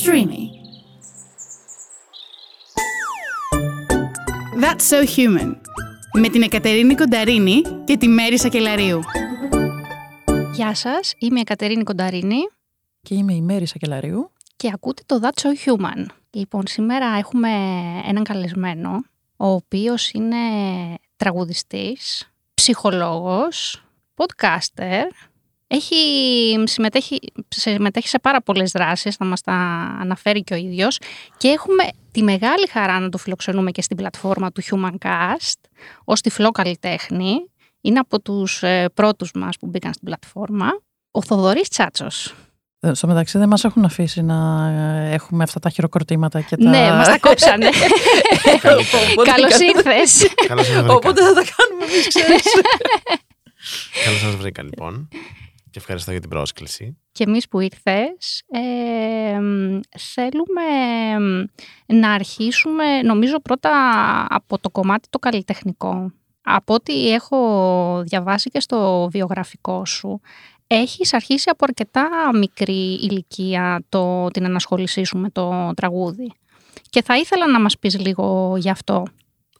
Streamy. That's So Human. Με την Εκατερίνη Κονταρίνη και τη Μέρη Σακελαρίου. Γεια σας, είμαι η Εκατερίνη Κονταρίνη Και είμαι η Μέρη Σακελαρίου. και ακούτε το That's So Human. Λοιπόν, σήμερα έχουμε έναν καλεσμένο, ο οποίος είναι τραγουδιστής, ψυχολόγος, podcaster, έχει συμμετέχει, συμμετέχει σε πάρα πολλές δράσεις, θα μας τα αναφέρει και ο ίδιος και έχουμε τη μεγάλη χαρά να το φιλοξενούμε και στην πλατφόρμα του Humancast ως τυφλό καλλιτέχνη. Είναι από τους ε, πρώτους μας που μπήκαν στην πλατφόρμα. Ο Θοδωρής Τσάτσος. Ε, Στο μεταξύ δεν μας έχουν αφήσει να ε, έχουμε αυτά τα χειροκροτήματα και τα... Ναι, μας τα κόψανε. Οπότε Καλώς κάνουμε- ήρθες. Καλώς σας βρήκα. Οπότε θα τα κάνουμε εμείς, ξέρεις. Καλώς σας βρήκα λοιπόν. Και ευχαριστώ για την πρόσκληση. και εμείς που ήρθες, ε, μ, θέλουμε μ, να αρχίσουμε, νομίζω πρώτα από το κομμάτι το καλλιτεχνικό. Από ό,τι έχω διαβάσει και στο βιογραφικό σου, έχεις αρχίσει από αρκετά μικρή ηλικία το, την ανασχόλησή σου με το τραγούδι. Και θα ήθελα να μας πεις λίγο γι' αυτό.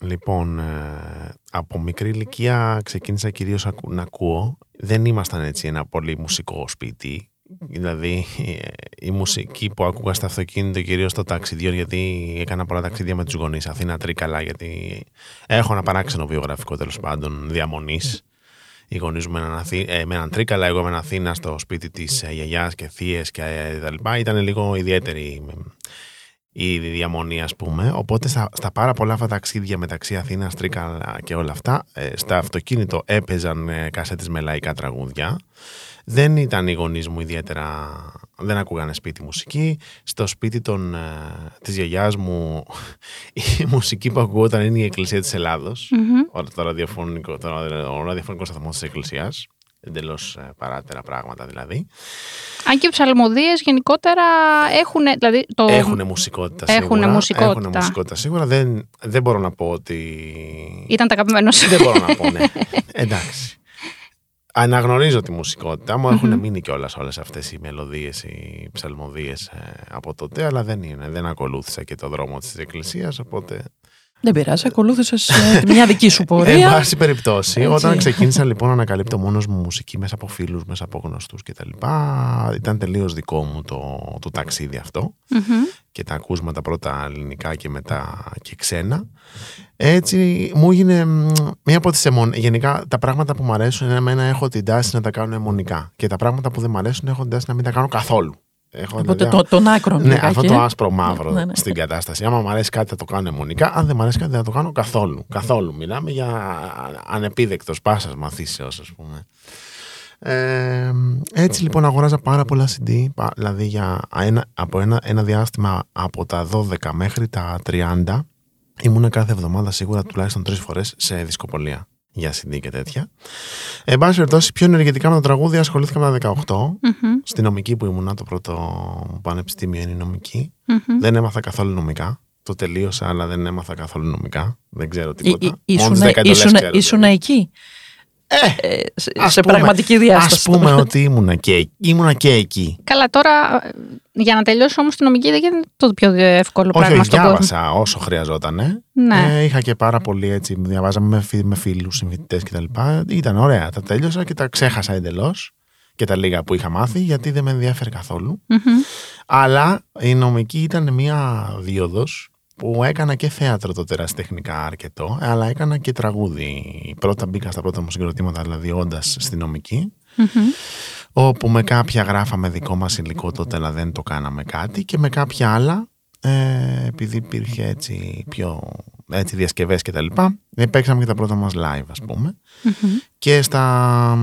Λοιπόν, ε, από μικρή ηλικία ξεκίνησα κυρίως ακου- να ακούω. Δεν ήμασταν έτσι ένα πολύ μουσικό σπίτι. Δηλαδή ε, η μουσική που άκουγα στο αυτοκίνητο κυρίως στο ταξιδιό γιατί έκανα πολλά ταξίδια με τους γονείς Αθήνα Τρίκαλα γιατί έχω ένα παράξενο βιογραφικό τέλος πάντων διαμονής οι γονείς μου μέναν, Αθή, ε, μέναν Τρίκαλα, εγώ έμενα Αθήνα στο σπίτι της ε, γιαγιάς και θείες και ε, τα λοιπά. Ήταν λίγο ιδιαίτερη ε, η διαμονή, ας πούμε. Οπότε στα, στα πάρα πολλά αυτά ταξίδια μεταξύ Αθήνας, Τρίκαλα και όλα αυτά, ε, στα αυτοκίνητο έπαιζαν ε, κασέτες με λαϊκά τραγούδια. Δεν ήταν οι γονείς μου ιδιαίτερα, δεν ακούγανε σπίτι μουσική. Στο σπίτι των, ε, της γιαγιάς μου η μουσική που ακουγόταν είναι η Εκκλησία της Ελλάδος. Μμμ. Ο, το ραδιοφωνικό, το, ο ραδιοφωνικός σταθμός της Εκκλησίας. Εντελώς παράτερα πράγματα δηλαδή. Αν και οι ψαλμοδίες γενικότερα έχουν, δηλαδή το... Έχουν μουσικότητα Έχουνε σίγουρα. μουσικότητα. Έχουνε μουσικότητα σίγουρα. Δεν, δεν μπορώ να πω ότι. Ήταν τα αγαπημένα σου. δεν μπορώ να πω, ναι. Εντάξει. Αναγνωρίζω τη μουσικότητα μου. Έχουν μείνει κιόλας όλες αυτές οι μελωδίες, οι ψαλμοδίες από τότε, αλλά δεν είναι. Δεν ακολούθησα και το δρόμο της Εκκλησίας. Οπότε. Δεν πειράζει, ακολούθησες ε, μια δική σου Εν πορεία. πάση περιπτώσει, Έτσι. όταν ξεκίνησα λοιπόν να ανακαλύπτω μόνος μου μουσική μέσα από φίλους, μέσα από γνωστούς κτλ. Ήταν τελείως δικό μου το, το ταξίδι αυτό Μμμ. και τα ακούσματα πρώτα ελληνικά και μετά και ξένα. Έτσι μου έγινε μ, μία από τις αιμον... Γενικά τα πράγματα που μου αρέσουν εμένα έχω την τάση να τα κάνω αιμονικά και τα πράγματα που δεν μου αρέσουν έχω την τάση να μην τα κάνω καθόλου. Έχω, Οπότε δηλαδή, το, τον άκρον ναι, λιγάκι, αυτό ε. το άσπρο μαύρο Ναι, ναι. στην κατάσταση. Άμα μου αρέσει κάτι θα το κάνω αιμονικά, αν δεν μου αρέσει κάτι δεν θα το κάνω καθόλου. Καθόλου. Μιλάμε για ανεπίδεκτος πάσας μαθήσεως, ας πούμε. Ε, έτσι λοιπόν αγοράζα πάρα πολλά CD, πα- δηλαδή για ένα, από ένα, ένα διάστημα από τα 12 μέχρι τα 30 ήμουνα κάθε εβδομάδα σίγουρα τουλάχιστον τρεις φορές σε δισκοπολία για CD και τέτοια. Εν πάση περιπτώσει, πιο ενεργητικά με το τραγούδι ασχολήθηκα με τα 18. Μμμ. Στη νομική που ήμουνα, το πρώτο πανεπιστήμιο είναι η νομική. Μμμ. Δεν έμαθα καθόλου νομικά. Το τελείωσα, αλλά δεν έμαθα καθόλου νομικά. Δεν ξέρω Ή- τίποτα. ή- Μόνος ήσουν- τις δέκα εντολές ήσουν- ξέρω, Ήσουν δηλαδή. εκεί, Ε, ε, σε, ας σε πούμε- πραγματική διάσταση. Ας πούμε ότι ήμουνα και, εκεί- ήμουνα και εκεί. Καλά, τώρα ε, για να τελειώσει όμως την νομική δεν είναι το πιο εύκολο Όχι, πράγμα όχι, στον κόσμο. διάβασα όσο χρειαζόταν. Ναι. Ε, είχα και πάρα πολύ έτσι, διαβάζαμε με, φι- με φίλους, συμφοιτητές κτλ. Ήταν ωραία, τα τέλειωσα και τα ξέχασα εντελώς και τα λίγα που είχα μάθει γιατί δεν με ενδιαφέρει καθόλου. Μμμ. Αλλά η νομική ήταν μια δίωδος που έκανα και θέατρο τότε ερασιτεχνικά αρκετό, αλλά έκανα και τραγούδι. Πρώτα μπήκα στα πρώτα μου συγκροτήματα, δηλαδή όντας στη νομική, Μμμ. όπου με κάποια γράφαμε δικό μας υλικό τότε, αλλά δεν το κάναμε κάτι, και με κάποια άλλα, ε, επειδή υπήρχε έτσι πιο έτσι, διασκευές και τα λοιπά, ε, παίξαμε και τα πρώτα μας live, ας πούμε. Μμμ. Και στα,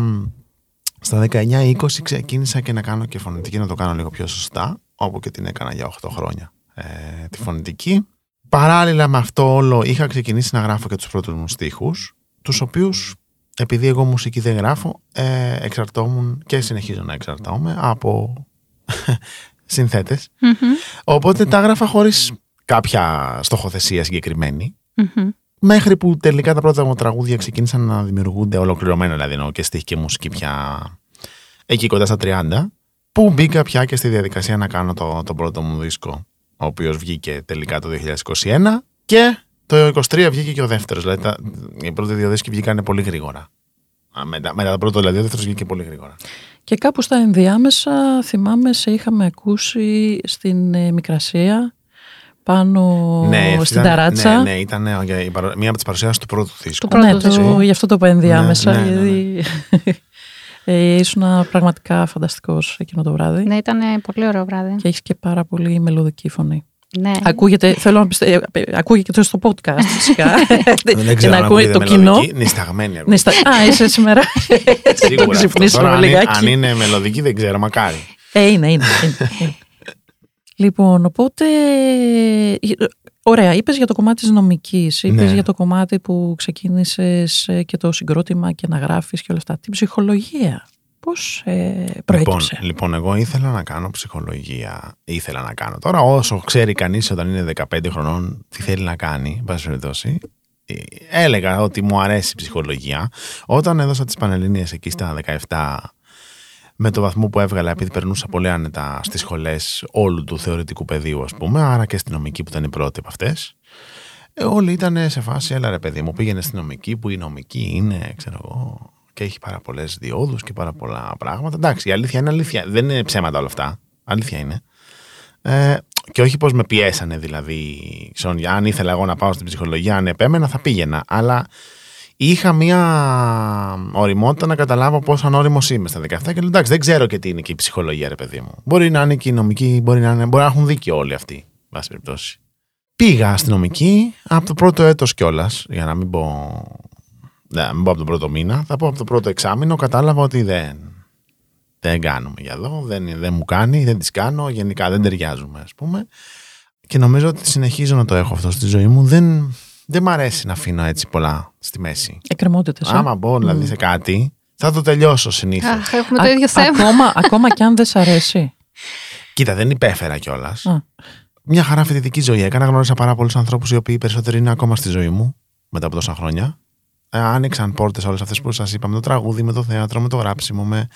στα 19-20 ξεκίνησα και να κάνω και φωνητική, να το κάνω λίγο πιο σωστά, όπου και την έκανα για 8 χρόνια ε, τη φωνητική. Παράλληλα με αυτό όλο είχα ξεκινήσει να γράφω και τους πρώτους μου στίχους, τους οποίους επειδή εγώ μουσική δεν γράφω, ε, εξαρτώμουν και συνεχίζω να εξαρτώμαι από συνθέτες. Μμμ. Οπότε τα έγραφα χωρίς κάποια στοχοθεσία συγκεκριμένη. Μμμ. Μέχρι που τελικά τα πρώτα μου τραγούδια ξεκίνησαν να δημιουργούνται ολοκληρωμένα, δηλαδή εννοώ και στίχη και μουσική πια εκεί κοντά στα 30, που μπήκα πια και στη διαδικασία να κάνω το, τον πρώτο μου δίσκο, ο οποίος βγήκε τελικά το 2021 και το 2023 βγήκε και ο δεύτερος. Δηλαδή τα, οι πρώτοι δύο δίσκοι βγήκαν πολύ γρήγορα. Α, Μετά, μετά το πρώτο, δηλαδή ο δεύτερος βγήκε πολύ γρήγορα. Και κάπου στα ενδιάμεσα θυμάμαι σε είχαμε ακούσει στην ε, Μικρασία πάνω αυτή στην ήταν- ταράτσα. Ναι, ναι, ήταν ε, η παρο- μία από τις παρουσιάσεις του πρώτου δίσκου. Του πρώτου ναι, το, δίσκου. γι' αυτό το είπα ενδιάμεσα. Ναι, ναι, ναι, ναι. γιατί ε, ήσουν πραγματικά φανταστικός εκείνο το βράδυ. Ναι, ήταν πολύ ωραίο βράδυ. Και έχεις και πάρα πολύ μελωδική φωνή. Ναι. Ακούγεται, θέλω να πιστεύω, ακούγεται και στο podcast φυσικά. Δεν και ξέρω να αν ακούει ακούγεται το κοινό. μελωδική. Νησταγμένη ακούγεται. Ναι, στα... Α, είσαι σήμερα. Σίγουρα το αυτό. ξυπνήσουμε Τώρα, αν, είναι- λιγάκι. αν είναι μελωδική δεν ξέρω, μακάρι. Ε, είναι, είναι. είναι, είναι. Λοιπόν, οπότε. ε, Ωραία, είπες για το κομμάτι της νομικής, είπες Ναι. για το κομμάτι που ξεκίνησες και το συγκρότημα και να γράφεις και όλα αυτά. Την ψυχολογία. Πώς ε, Λοιπόν, προέκυψε; λοιπόν, εγώ ήθελα να κάνω ψυχολογία. Ήθελα να κάνω. Τώρα, όσο ξέρει κανείς όταν είναι 15 χρονών τι θέλει να κάνει, εν πάση περιπτώσει, ε, έλεγα ότι μου αρέσει η ψυχολογία. Όταν έδωσα τις Πανελλήνιες εκεί στα 17, με το βαθμό που έβγαλα, επειδή περνούσα πολύ άνετα στις σχολές όλου του θεωρητικού πεδίου, ας πούμε, άρα και στη νομική που ήταν η πρώτη από αυτές. Ε, όλοι ήταν σε φάση, έλα ρε παιδί μου, πήγαινε στη νομική που η νομική είναι, ξέρω εγώ, και έχει πάρα πολλές διόδους και πάρα πολλά πράγματα. Εντάξει, η αλήθεια είναι αλήθεια. Δεν είναι ψέματα όλα αυτά. Αλήθεια είναι. Ε, και όχι πως με πιέσανε δηλαδή. Ξέρω, αν ήθελα εγώ να πάω στην ψυχολογία, αν επέμενα, θα πήγαινα. Αλλά είχα μία οριμότητα να καταλάβω πόσο ανώριμος είμαι στα 17 και λέω εντάξει, δεν ξέρω και τι είναι και η ψυχολογία, ρε παιδί μου. Μπορεί να είναι και η νομική, μπορεί να, είναι, μπορεί να έχουν δίκιο όλοι αυτοί, εν πάση περιπτώσει. Πήγα αστυνομική από το πρώτο έτος κιόλας, για να μην πω. Ναι, να μην πω από τον πρώτο μήνα, θα πω από το πρώτο εξάμεινο. Κατάλαβα ότι δεν, δεν κάνουμε για εδώ, δεν, δεν μου κάνει, δεν τις κάνω, γενικά δεν ταιριάζουμε, ας πούμε. Και νομίζω ότι συνεχίζω να το έχω αυτό στη ζωή μου. Δεν, δεν μ' αρέσει να αφήνω έτσι πολλά στη μέση. Εκκρεμότητες. Άμα μπω δηλαδή σε κάτι, θα το τελειώσω συνήθως. Αχ, έχουμε το ίδιο θέμα. Ακόμα, ακόμα κι αν δεν σ' αρέσει. Κοίτα, δεν υπέφερα κιόλας. Α. Μια χαρά φοιτητική ζωή έκανα. Γνώρισα πάρα πολλούς ανθρώπους οι οποίοι περισσότεροι είναι ακόμα στη ζωή μου μετά από τόσα χρόνια. Ε, άνοιξαν πόρτες όλες αυτές που σας είπα με το τραγούδι, με το θέατρο, με το γράψιμο. Με...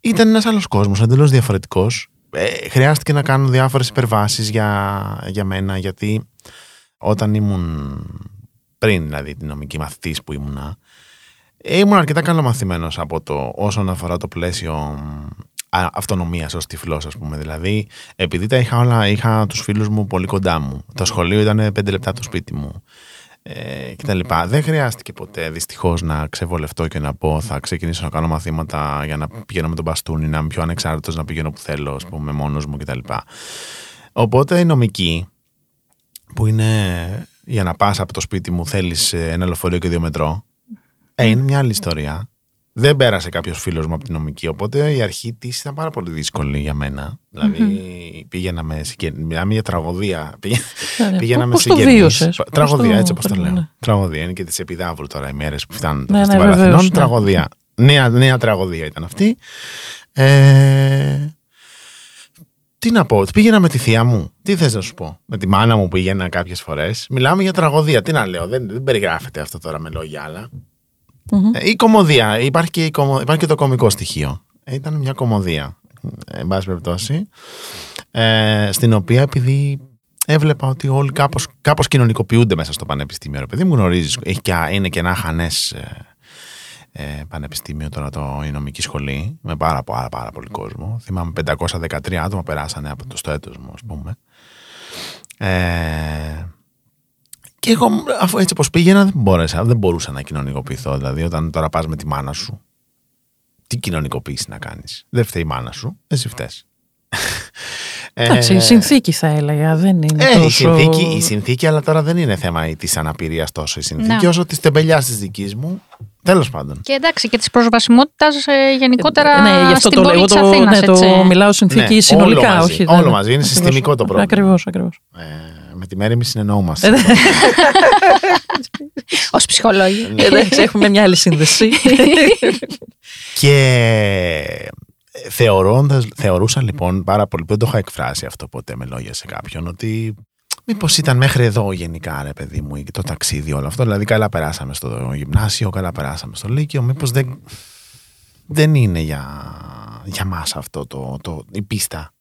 Ήταν ένας άλλος κόσμος, εντελώς διαφορετικός. Ε, χρειάστηκε να κάνω διάφορες υπερβάσεις για, για μένα, γιατί όταν ήμουν πριν, δηλαδή την νομική μαθητής που ήμουνα, ε, ήμουν αρκετά καλομαθημένος από το όσον αφορά το πλαίσιο αυτονομίας ως τυφλός, ας πούμε. Δηλαδή, επειδή τα είχα όλα, είχα τους φίλους μου πολύ κοντά μου. Το σχολείο ήταν πέντε λεπτά από το σπίτι μου. Ε, κτλ. Δεν χρειάστηκε ποτέ δυστυχώς να ξεβολευτώ και να πω θα ξεκινήσω να κάνω μαθήματα για να πηγαίνω με τον μπαστούνι, να είμαι πιο ανεξάρτητος, να πηγαίνω που θέλω, ας πούμε, μόνος μου κτλ. Οπότε η νομική, που είναι για να πας από το σπίτι μου, θέλεις ένα λεωφορείο και δύο μετρό, ε, είναι μια άλλη ιστορία. Δεν πέρασε κάποιος φίλος μου από την νομική, οπότε η αρχή της ήταν πάρα πολύ δύσκολη για μένα. Δηλαδή, πήγαιναμε. συγκε- Μιλάμε για τραγωδία. Πήγε- Πήγαιναμε Πώς σε το συγγενείς. βίωσες, Πα- πώς Τραγωδία, το- έτσι όπως το λέω. ναι. Τραγωδία. Είναι και της Επιδαύρου τώρα οι μέρες που φτάνουν το Ναι, ναι, φεστιβάλ βεβαίως, Αθηνών. ναι. Τραγωδία. Νέα, νέα τραγωδία ήταν αυτή. Ε, τι να πω, πήγαινα με τη θεία μου. Τι θες να σου πω. Με τη μάνα μου πήγαινα κάποιες φορές. Μιλάμε για τραγωδία. Τι να λέω, δεν, δεν περιγράφεται αυτό τώρα με λόγια άλλα. Μμμ. Ε, η κομμωδία. Υπάρχει και, η κομμω- υπάρχει και το κομικό στοιχείο. Ε, Ήταν μια κομμωδία. Ε, εν πάση περιπτώσει. Ε, στην οποία επειδή έβλεπα ότι όλοι κάπως, κάπως κοινωνικοποιούνται μέσα στο πανεπιστήμιο. Ρε παιδί μου γνωρίζεις, έχει και, είναι και ένα χανές ε, ε, πανεπιστήμιο τώρα το η νομική σχολή με πάρα, πάρα, πάρα πολύ κόσμο. Θυμάμαι 513 άτομα περάσανε από το στο έτος μου ας πούμε. Ε, και εγώ αφού έτσι όπως πήγαινα δεν μπόρεσα, δεν μπορούσα να κοινωνικοποιηθώ. Δηλαδή όταν τώρα πας με τη μάνα σου τι κοινωνικοποίηση να κάνεις; Δεν φταίει η μάνα σου, εσύ φταίς. Εντάξει, Ε, η συνθήκη θα έλεγα, δεν είναι ε, η, τόσο... συνθήκη, η συνθήκη, αλλά τώρα δεν είναι θέμα της αναπηρίας τόσο η συνθήκη, Ναι. όσο της τεμπελιάς της δικής μου. Τέλος πάντων. Και εντάξει, και της προσβασιμότητας γενικότερα ναι, γι' αυτό στην το πόλη λέω, της το, Αθήνας, ναι, το έτσι. μιλάω συνθήκη Ναι, συνολικά, όλο μαζί, όχι. όλο ναι, μαζί, είναι ακριβώς. συστημικό το πρόβλημα. Ακριβώς, ακριβώς. Ε, με τη μέρη μη συνεννοούμαστε. Ε, Ως ψυχολόγοι. Εντάξει, έχουμε μια άλλη σύνδεση. και θεωρώντας, θεωρούσα λοιπόν πάρα πολύ, δεν το είχα εκφράσει αυτό ποτέ με λόγια σε κάποιον, ότι μήπως ήταν μέχρι εδώ γενικά ρε παιδί μου το ταξίδι όλο αυτό. Δηλαδή καλά περάσαμε στο γυμνάσιο, καλά περάσαμε στο λύκειο, μήπως δεν, δεν είναι για, για μας αυτό το, το, η πίστα.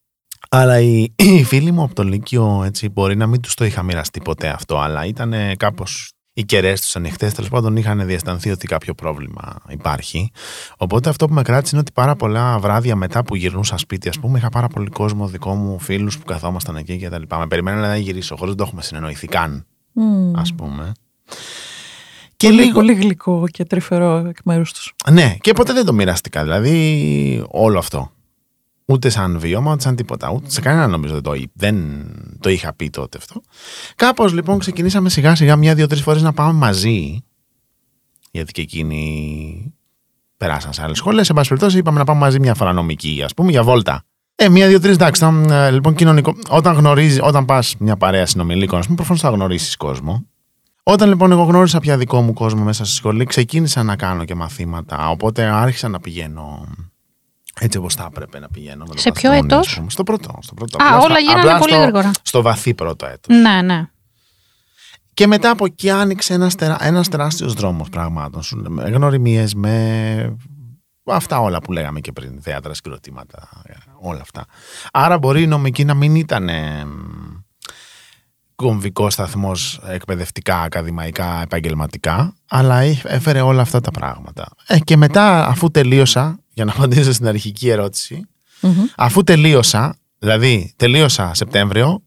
Αλλά οι, οι φίλοι μου από το Λύκειο έτσι, μπορεί να μην τους το είχα μοιραστεί ποτέ αυτό, αλλά ήταν κάπως οι κεραίες τους ανοιχτές, τέλος πάντων είχαν διαισθανθεί ότι κάποιο πρόβλημα υπάρχει. Οπότε αυτό που με κράτησε είναι ότι πάρα πολλά βράδια μετά που γυρνούσα σπίτι, ας πούμε, είχα πάρα πολύ κόσμο δικό μου, φίλους που καθόμασταν εκεί και τα λοιπά. Με περιμένανε να γυρίσω, χωρίς να το έχουμε συνεννοηθεί καν, Μμμ. ας πούμε. Και πολύ, λίγο. πολύ γλυκό και τρυφερό εκ μέρους τους. Ναι, και ποτέ δεν το μοιραστήκα. Δηλαδή, όλο αυτό. Ούτε σαν βίωμα, ούτε σαν τίποτα. Ούτε σε κανένα νομίζω δεν το, εί- δεν το είχα πει τότε αυτό. Κάπως λοιπόν ξεκινήσαμε σιγά σιγά μια-δύο-τρει φορές να πάμε μαζί. Γιατί και εκείνοι περάσαν σε άλλες σχολές. Σε πάση περιπτώσει, είπαμε να πάμε μαζί μια φορά νομική, ας πούμε, για βόλτα. Ε, μία-δύο-τρει, εντάξει. Ήταν, ε, λοιπόν, κοινωνικό. Όταν γνωρίζει, όταν πας μια παρέα συνομιλίκων, ας πούμε, προφανώς θα γνωρίσεις κόσμο. Όταν λοιπόν εγώ γνώρισα πια δικό μου κόσμο μέσα στη σχολή, ξεκίνησα να κάνω και μαθήματα. Οπότε άρχισα να πηγαίνω έτσι όπως θα έπρεπε να πηγαίνω. Με το Σε ποιο μπαστούνι, ας έτος; πούμε. Στο πρώτο. Στο πρώτο. Α, Απλά όλα στα- γίνανε απλά πολύ στο- γρήγορα. Στο βαθύ πρώτο έτος. Ναι, ναι. Και μετά από εκεί άνοιξε ένας, τερά, ένας τεράστιος δρόμος πραγμάτων. Σου λέμε, Με γνωριμίες, με αυτά όλα που λέγαμε και πριν, θέατρα, συγκροτήματα, όλα αυτά. Άρα μπορεί η νομική να μην ήταν ε, κομβικός σταθμός εκπαιδευτικά, ακαδημαϊκά, επαγγελματικά, αλλά έ- έφερε όλα αυτά τα πράγματα. Ε, και μετά, αφού τελείωσα, για να απαντήσω στην αρχική ερώτηση, αφού τελείωσα, δηλαδή τελείωσα Σεπτέμβριο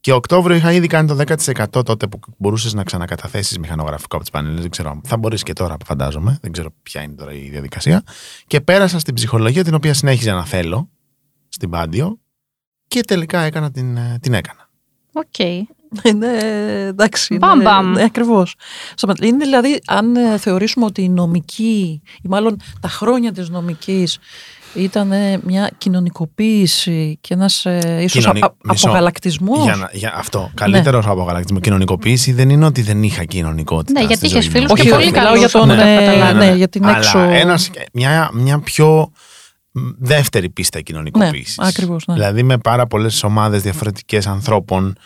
και Οκτώβριο είχα ήδη κάνει το 10% τότε που μπορούσες να ξανακαταθέσεις μηχανογραφικό από τις πανελλήνιες. Δεν ξέρω, θα μπορείς και τώρα, φαντάζομαι. Δεν ξέρω ποια είναι τώρα η διαδικασία. Και πέρασα στην ψυχολογία, την οποία συνέχιζα να θέλω στην Πάντειο και τελικά έκανα την, ε, την έκανα. Οκ. Είναι εντάξει. Μπαμ, είναι, μπαμ. ναι, ακριβώς. Σταμα- Είναι δηλαδή, αν ε, θεωρήσουμε ότι η νομική, ή μάλλον τα χρόνια της νομικής ήταν ε, μια κοινωνικοποίηση και ένας ε, ίσως Κοινωνι- α- μισό. απογαλακτισμός. Για, να, για αυτό. Καλύτερος από απογαλακτισμός. Κοινωνικοποίηση δεν είναι ότι δεν είχα κοινωνικότητα. Ναι, στη γιατί ζωή είχες μου. φίλους Όχι, και όχι, πολύ μιλάω καλούς, για τον, από ό,τι ε, καταλάβω. ναι, για την Αλλά έξω... ένας- μια, μια πιο μ, δεύτερη πίστα κοινωνικοποίησης. Ναι, ακριβώς, ναι. Δηλαδή με πάρα πολλές ομάδες διαφορετικές ανθρώπων,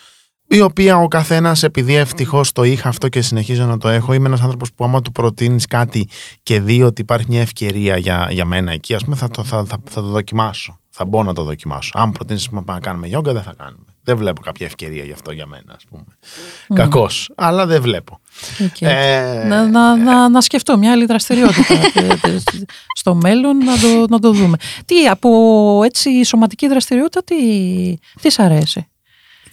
η οποία ο καθένας, επειδή ευτυχώς το είχα αυτό και συνεχίζω να το έχω, είμαι ένας άνθρωπος που άμα του προτείνεις κάτι και δει ότι υπάρχει μια ευκαιρία για, για μένα εκεί, ας πούμε, θα το, θα, θα, θα το δοκιμάσω. Θα μπω να το δοκιμάσω. Αν προτείνεις να κάνουμε γιόγκα, δεν θα κάνουμε. Δεν βλέπω κάποια ευκαιρία γι' αυτό για μένα, ας πούμε. Mm. Κακώς. Αλλά δεν βλέπω. Οκ. Ε, να, να, να, να σκεφτώ μια άλλη δραστηριότητα τε- τε- στο μέλλον να το, να το δούμε. Τι από έτσι σωματική δραστηριότητα τι, τι σ' αρέσει;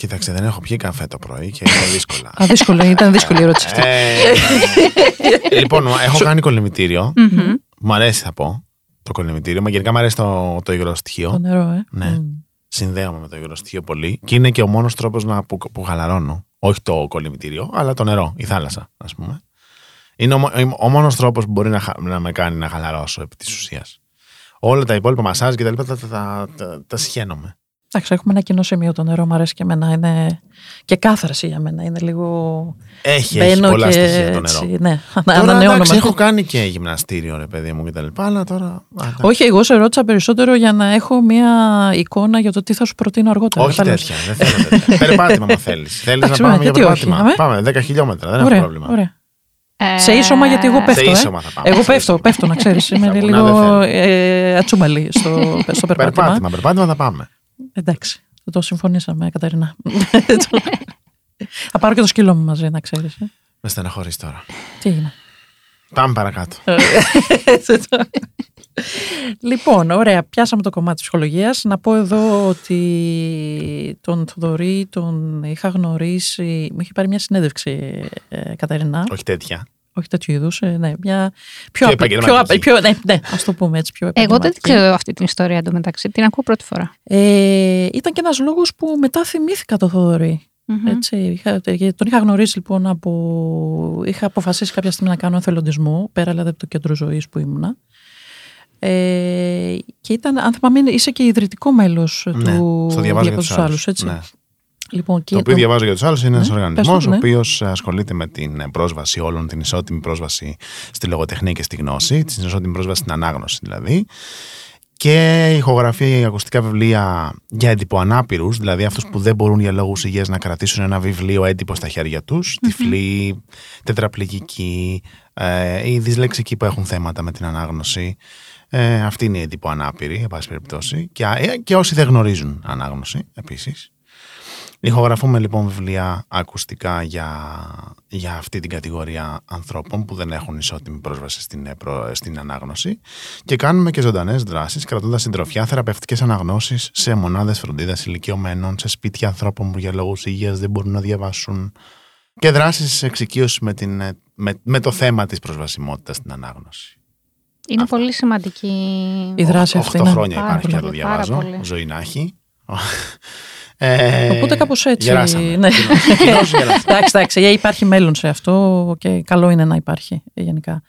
Κοίταξε, δεν έχω πιει καφέ το πρωί και είναι δύσκολα. Α, δύσκολο, ήταν δύσκολη η ερώτηση αυτή. Ε, λοιπόν, έχω κάνει κολυμβητήριο. Μμμ. Μου αρέσει, θα πω, το κολυμβητήριο. Μα γενικά μου αρέσει το, το υγρό Το στοιχείο. νερό, ε. Ναι. Μμ. Συνδέομαι με το υγρό στοιχείο πολύ. Και είναι και ο μόνος τρόπος που, που χαλαρώνω. Όχι το κολυμβητήριο, αλλά το νερό, η θάλασσα, ας πούμε. Είναι ο, μο- ο μόνος τρόπος που μπορεί να, χα- να με κάνει να χαλαρώσω επί της ουσίας. Όλα τα υπόλοιπα μασάζ και τα λοιπά τα, τα, τα, τα, τα σχαίνομαι. Εντάξει, έχουμε ένα κοινό σημείο. Το νερό μου αρέσει και εμένα. Είναι και κάθαρση για μένα. Είναι λίγο. Έχει, έχει Μπαίνω πολλά και στοιχεία το νερό. έτσι, ναι, Τώρα ανανεώνομαι. εντάξει, έχω κάνει και γυμναστήριο, ρε παιδί μου, κτλ. Αλλά τώρα. α, εντάξει. Όχι, εγώ σε ρώτησα περισσότερο για να έχω μια εικόνα για το τι θα σου προτείνω αργότερα. Όχι Κατάλαβες. τέτοια. Δεν θέλω τέτοια. περπάτημα, αν θέλεις. Θέλεις να Εντάξει, πάμε ωραία, για γιατί όχι, περπάτημα; αμέ. Πάμε 10 χιλιόμετρα, δεν έχω Ωραία, πρόβλημα. ωραία. Ε, Σε ίσωμα, γιατί εγώ πέφτω. Σε ε. ίσωμα θα πάμε. Εγώ σε πέφτω, ίσωμα. πέφτω να ξέρεις. Είμαι Στα βουνά λίγο δεν ε, ατσούμαλη στο, στο περπάτημα. Περπάτημα, περπάτημα θα πάμε. Εντάξει, θα το συμφωνήσαμε, Καταρίνα. θα πάρω και το σκύλο μου μαζί, να ξέρεις. Με στεναχωρείς τώρα. Τι έγινε; Πάμε παρακάτω. λοιπόν, ωραία, πιάσαμε το κομμάτι της ψυχολογίας. Να πω εδώ ότι τον Θοδωρή τον είχα γνωρίσει, μου είχε πάρει μια συνέντευξη, ε, Καταρίνα. Όχι τέτοια. Όχι τέτοιου είδους. ναι, μια πιο, Πιο απλή- επαγγελματική. πιο, πιο, ναι, ναι, ας το πούμε έτσι. Πιο Εγώ δεν επαγγελματική. ξέρω αυτή την ιστορία εντωμεταξύ. Την ακούω πρώτη φορά. Ε, ήταν και ένας λόγος που μετά θυμήθηκα το Θοδωρή. Μμμ. Έτσι, είχα, γιατί τον είχα γνωρίσει λοιπόν από. Είχα αποφασίσει κάποια στιγμή να κάνω εθελοντισμό, πέρα δηλαδή από το κέντρο ζωής που ήμουνα. Ε, και ήταν, αν θυμάμαι, είσαι και ιδρυτικό μέλος Ναι, του στο διαβάζω για τους άλλους. έτσι. Ναι. Λοιπόν, και Το οποίο τον- διαβάζω για τους άλλους είναι ένα Ναι, οργανισμό πες το, ο ναι. οποίος ασχολείται με την πρόσβαση όλων, την ισότιμη πρόσβαση στη λογοτεχνία και στη γνώση, την ισότιμη πρόσβαση στην ανάγνωση δηλαδή. Και ηχογραφεί ακουστικά βιβλία για εντυπωανάπηρου, δηλαδή αυτούς που δεν μπορούν για λόγους υγείας να κρατήσουν ένα βιβλίο έντυπο στα χέρια τους, τυφλοί, τετραπληγικοί, ε, οι δυσλεξικοί που έχουν θέματα με την ανάγνωση. Ε, αυτή είναι η εντύπω ανάπηρη, εν πάση περιπτώσει. Και, ε, και όσοι δεν γνωρίζουν ανάγνωση, επίσης. Ηχογραφούμε λοιπόν βιβλία ακουστικά για, για αυτή την κατηγορία ανθρώπων που δεν έχουν ισότιμη πρόσβαση στην, ε, στην ανάγνωση και κάνουμε και ζωντανές δράσεις κρατώντας συντροφιά θεραπευτικές αναγνώσεις σε μονάδες φροντίδας ηλικιωμένων, σε σπίτια ανθρώπων που για λόγους υγείας δεν μπορούν να διαβάσουν και δράσεις εξοικείωσης με, την, ε, με, με το θέμα της προσβασιμότητας στην ανάγνωση. Είναι πολύ σημαντική η δράση αυτή. 8 χρόνια υπάρχει και το διαβάζω. Ζωή να έχει. Ε, Οπότε κάπως έτσι. Γεράσαμε. Ναι. εντάξει, εντάξει, υπάρχει μέλλον σε αυτό και καλό είναι να υπάρχει γενικά.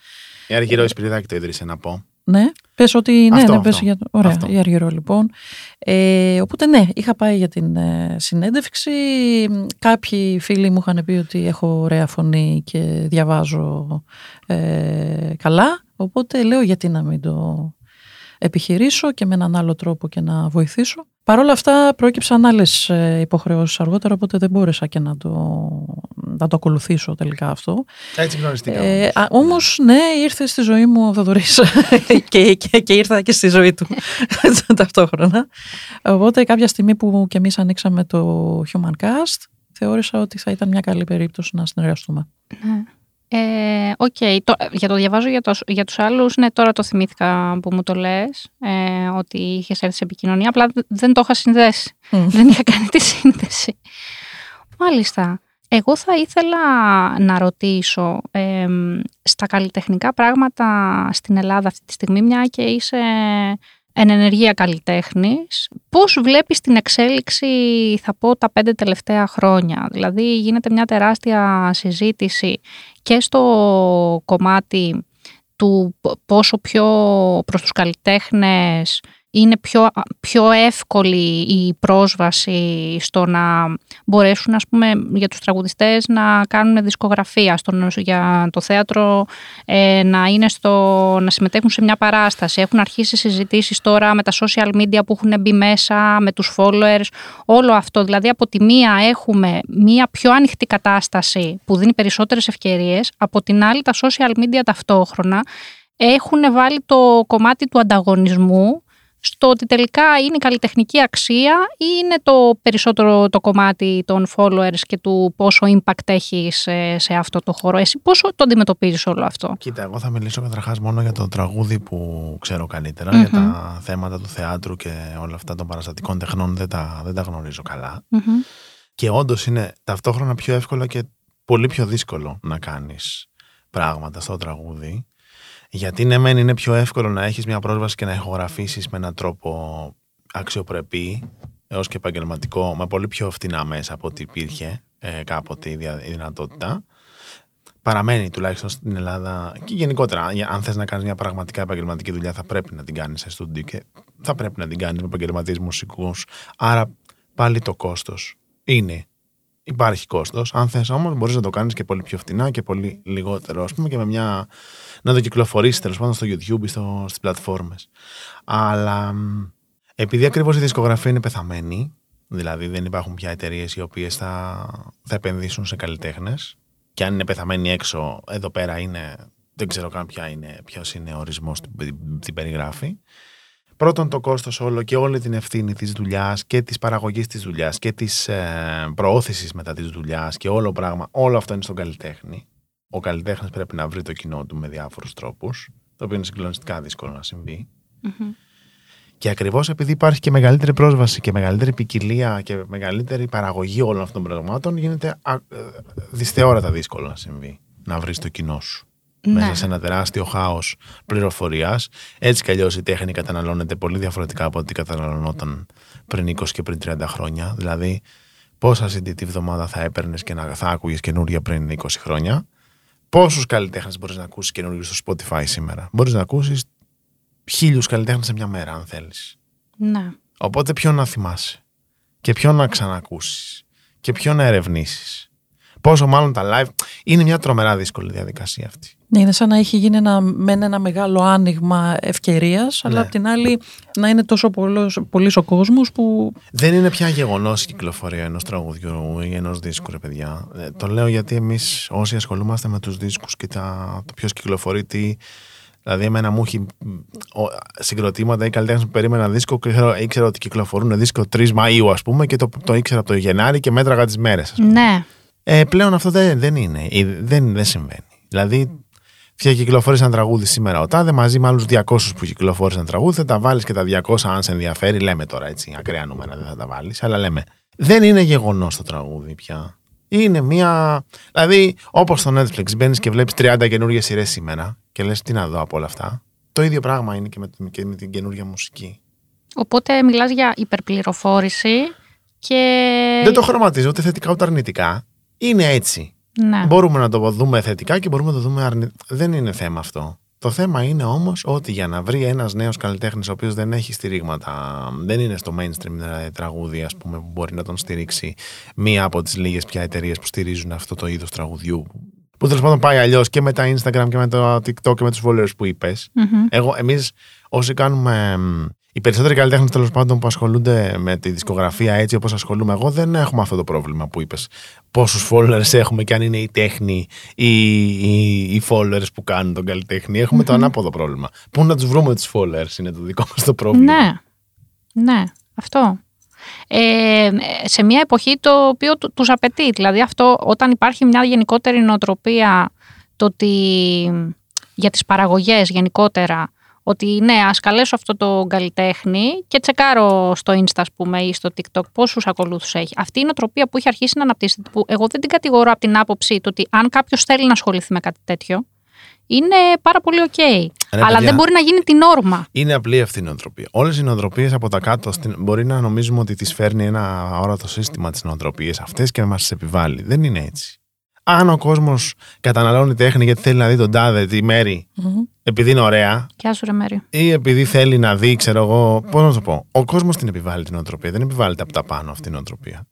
Η Αργυρό Σπυριδάκη το ίδρυσε να πω. Ναι, πες ότι ναι, αυτό, ναι, αυτό. πες για το... Ωραία, Αυτό. η Αργυρό λοιπόν. Ε, οπότε ναι, είχα πάει για την ε, συνέντευξη. Κάποιοι φίλοι μου είχαν πει ότι έχω ωραία φωνή και διαβάζω ε, καλά. Οπότε λέω γιατί να μην το επιχειρήσω και με έναν άλλο τρόπο και να βοηθήσω. Παρ' όλα αυτά προέκυψαν άλλες υποχρεώσεις αργότερα, οπότε δεν μπόρεσα και να το, να το ακολουθήσω τελικά αυτό. Έτσι γνωριστήκαμε. Ε, Όμως, ναι, ήρθε στη ζωή μου ο Θοδωρής και, και, και ήρθα και στη ζωή του ταυτόχρονα. Οπότε, κάποια στιγμή που και εμείς ανοίξαμε το Human Cast, θεώρησα ότι θα ήταν μια καλή περίπτωση να συνεργαστούμε. Ναι. Ε, okay. το, για το διαβάζω για, το, για τους άλλους, ναι, τώρα το θυμήθηκα που μου το λες, ε, ότι είχες έρθει σε επικοινωνία, απλά δεν το είχα συνδέσει. Mm. δεν είχα κάνει τη σύνδεση. Μάλιστα. Εγώ θα ήθελα να ρωτήσω, ε, στα καλλιτεχνικά πράγματα στην Ελλάδα αυτή τη στιγμή, μια και είσαι εν ενεργεία καλλιτέχνης, πώς βλέπεις την εξέλιξη, θα πω, τα πέντε τελευταία χρόνια; Δηλαδή γίνεται μια τεράστια συζήτηση και στο κομμάτι του πόσο πιο προς τους καλλιτέχνες είναι πιο, πιο εύκολη η πρόσβαση στο να μπορέσουν ας πούμε, για τους τραγουδιστές να κάνουν δισκογραφία, στο, για το θέατρο ε, να, είναι στο, να συμμετέχουν σε μια παράσταση. Έχουν αρχίσει συζητήσεις τώρα με τα social media που έχουν μπει μέσα, με τους followers, όλο αυτό. Δηλαδή από τη μία έχουμε μια πιο ανοιχτή κατάσταση που δίνει περισσότερες ευκαιρίες, από την άλλη τα social media ταυτόχρονα έχουν βάλει το κομμάτι του ανταγωνισμού στο ότι τελικά είναι η καλλιτεχνική αξία ή είναι το περισσότερο το κομμάτι των followers και του πόσο impact έχει σε, σε αυτό το χώρο. Εσύ πόσο το αντιμετωπίζεις όλο αυτό; Κοίτα, εγώ θα μιλήσω καταρχάς μόνο για το τραγούδι που ξέρω καλύτερα, mm-hmm. για τα θέματα του θεάτρου και όλα αυτά των παραστατικών τεχνών δεν τα, δεν τα γνωρίζω καλά. Mm-hmm. Και όντως είναι ταυτόχρονα πιο εύκολο και πολύ πιο δύσκολο να κάνεις πράγματα στο τραγούδι. Γιατί ναι, μεν είναι πιο εύκολο να έχεις μια πρόσβαση και να ηχογραφήσεις με έναν τρόπο αξιοπρεπή έως και επαγγελματικό, με πολύ πιο φτηνά μέσα από ό,τι υπήρχε ε, κάποτε η, δια, η δυνατότητα. Παραμένει τουλάχιστον στην Ελλάδα και γενικότερα. Αν θες να κάνεις μια πραγματικά επαγγελματική δουλειά, θα πρέπει να την κάνεις σε στούντιο και θα πρέπει να την κάνεις με επαγγελματίες μουσικούς. Άρα πάλι το κόστος είναι Υπάρχει κόστος. Αν θες όμως, μπορείς να το κάνεις και πολύ πιο φτηνά και πολύ λιγότερο. Α πούμε και με μια. Να το κυκλοφορήσει τέλος πάντων στο YouTube ή στις πλατφόρμες. Αλλά επειδή ακριβώς η δισκογραφία είναι πεθαμένη, δηλαδή δεν υπάρχουν πια εταιρείες οι οποίες θα, θα επενδύσουν σε καλλιτέχνες, και αν είναι πεθαμένη έξω, εδώ πέρα είναι. Δεν ξέρω καν ποια είναι, ποιος είναι ο ορισμός που την περιγράφει πρώτον το κόστος όλο και όλη την ευθύνη της δουλειάς και της παραγωγής της δουλειάς και της ε, προώθησης μετά της δουλειάς και όλο πράγμα, όλο αυτό είναι στον καλλιτέχνη. Ο καλλιτέχνης πρέπει να βρει το κοινό του με διάφορους τρόπους, το οποίο είναι συγκλονιστικά δύσκολο να συμβεί. Mm-hmm. Και ακριβώς επειδή υπάρχει και μεγαλύτερη πρόσβαση και μεγαλύτερη ποικιλία και μεγαλύτερη παραγωγή όλων αυτών των πραγμάτων, γίνεται δυσθεώρατα δύσκολο να συμβεί να βρεις το κοινό σου ναι. μέσα σε ένα τεράστιο χάος πληροφορίας. Έτσι κι αλλιώς η τέχνη καταναλώνεται πολύ διαφορετικά από ό,τι καταναλωνόταν πριν 20 και πριν 30 χρόνια. Δηλαδή, πόσα CD τη βδομάδα θα έπαιρνες και να θα άκουγες καινούρια πριν 20 χρόνια. Πόσους καλλιτέχνες μπορείς να ακούσεις καινούριου στο Spotify σήμερα; Μπορείς να ακούσεις χίλιους καλλιτέχνες σε μια μέρα, αν θέλεις. Ναι. Οπότε, ποιον να θυμάσαι και ποιον να ξανακούσεις και ποιον να ερευνήσεις. Πόσο μάλλον τα live. Είναι μια τρομερά δύσκολη διαδικασία αυτή. Ναι, είναι σαν να έχει γίνει ένα, με ένα μεγάλο άνοιγμα ευκαιρίας, αλλά Ναι. απ' την άλλη να είναι τόσο πολύ ο κόσμος που. Δεν είναι πια γεγονός η κυκλοφορία ενός τραγουδιού ή ενός δίσκου, ρε παιδιά. Ε, το λέω γιατί εμείς όσοι ασχολούμαστε με τους δίσκους και τα, το ποιος κυκλοφορεί τι, Δηλαδή, εμένα μου έχει ο, συγκροτήματα ή καλλιτέχνε που περίμενα δίσκο και ήξερα, ήξερα ότι κυκλοφορούν δίσκο 3 Μαΐου, ας πούμε, και το, το ήξερα από το Γενάρη και μέτραγα τις μέρες. Ναι. Ε, πλέον αυτό δεν, δεν είναι. Ε, Δεν, δεν συμβαίνει. Δηλαδή, Ποια κυκλοφόρησε ένα τραγούδι σήμερα ο Τάδε μαζί με άλλους 200 που κυκλοφόρησαν τραγούδι, θα τα βάλεις και τα 200 αν σε ενδιαφέρει. Λέμε τώρα έτσι, ακραία νούμερα δεν θα τα βάλεις, αλλά λέμε. Δεν είναι γεγονός το τραγούδι πια. Είναι μία. Δηλαδή, όπως στο Netflix μπαίνεις και βλέπεις 30 καινούργιες σειρές σήμερα και λες τι να δω από όλα αυτά. Το ίδιο πράγμα είναι και με, και με την καινούργια μουσική. Οπότε μιλάς για υπερπληροφόρηση και... Δεν το χρωματίζω ούτε θετικά ούτε αρνητικά. Είναι έτσι. Ναι. Μπορούμε να το δούμε θετικά και μπορούμε να το δούμε αρνητικά. Δεν είναι θέμα αυτό. Το θέμα είναι όμως ότι για να βρει ένας νέος καλλιτέχνης, ο οποίος δεν έχει στηρίγματα, δεν είναι στο mainstream τραγούδι, ας πούμε, που μπορεί να τον στηρίξει μία από τις λίγες πια εταιρείες που στηρίζουν αυτό το είδος τραγουδιού. Που τέλος πάντων πάει αλλιώς και με τα Instagram και με το TikTok και με τους followers που είπες. Μμμ. Εγώ, εμείς όσοι κάνουμε. Μ, Οι περισσότεροι καλλιτέχνες τέλος πάντων που ασχολούνται με τη δισκογραφία έτσι όπως ασχολούμαι εγώ, δεν έχουμε αυτό το πρόβλημα που είπες. Πόσους followers έχουμε και αν είναι η τέχνη ή οι, οι followers που κάνουν τον καλλιτέχνη. Έχουμε το ανάποδο πρόβλημα. Πού να τους βρούμε τους followers είναι το δικό μας το πρόβλημα. Ναι, ναι, αυτό. Ε, σε μια εποχή το οποίο του- τους απαιτεί. Δηλαδή αυτό όταν υπάρχει μια γενικότερη νοοτροπία το ότι για τις παραγωγές γενικότερα ότι ναι, ας καλέσω αυτό το καλλιτέχνη και τσεκάρω στο Insta, ας πούμε, ή στο TikTok πόσους ακολούθους έχει. Αυτή η νοοτροπία που έχει αρχίσει να αναπτύσσεται, που εγώ δεν την κατηγορώ από την άποψη το ότι αν κάποιος θέλει να ασχοληθεί με κάτι τέτοιο, είναι πάρα πολύ οκ. Αλλά παιδιά. δεν μπορεί να γίνει η νόρμα. Είναι απλή αυτή η νοοτροπία. Όλες οι νοοτροπίες από τα κάτω στην... μπορεί να νομίζουμε ότι τις φέρνει ένα αόρατο σύστημα τις νοοτροπίες αυτές και να μας τις επιβάλλει. Δεν είναι έτσι. Αν ο κόσμος καταναλώνει τέχνη γιατί θέλει να δει τον τάδε τη μέρη Μμμ. επειδή είναι ωραία Γεια σου, ρε Μέρη. ή επειδή θέλει να δει, ξέρω εγώ. Πώς να το πω. Ο κόσμος την επιβάλλει την νοοτροπία. Δεν επιβάλλεται από τα πάνω αυτή η νοοτροπία.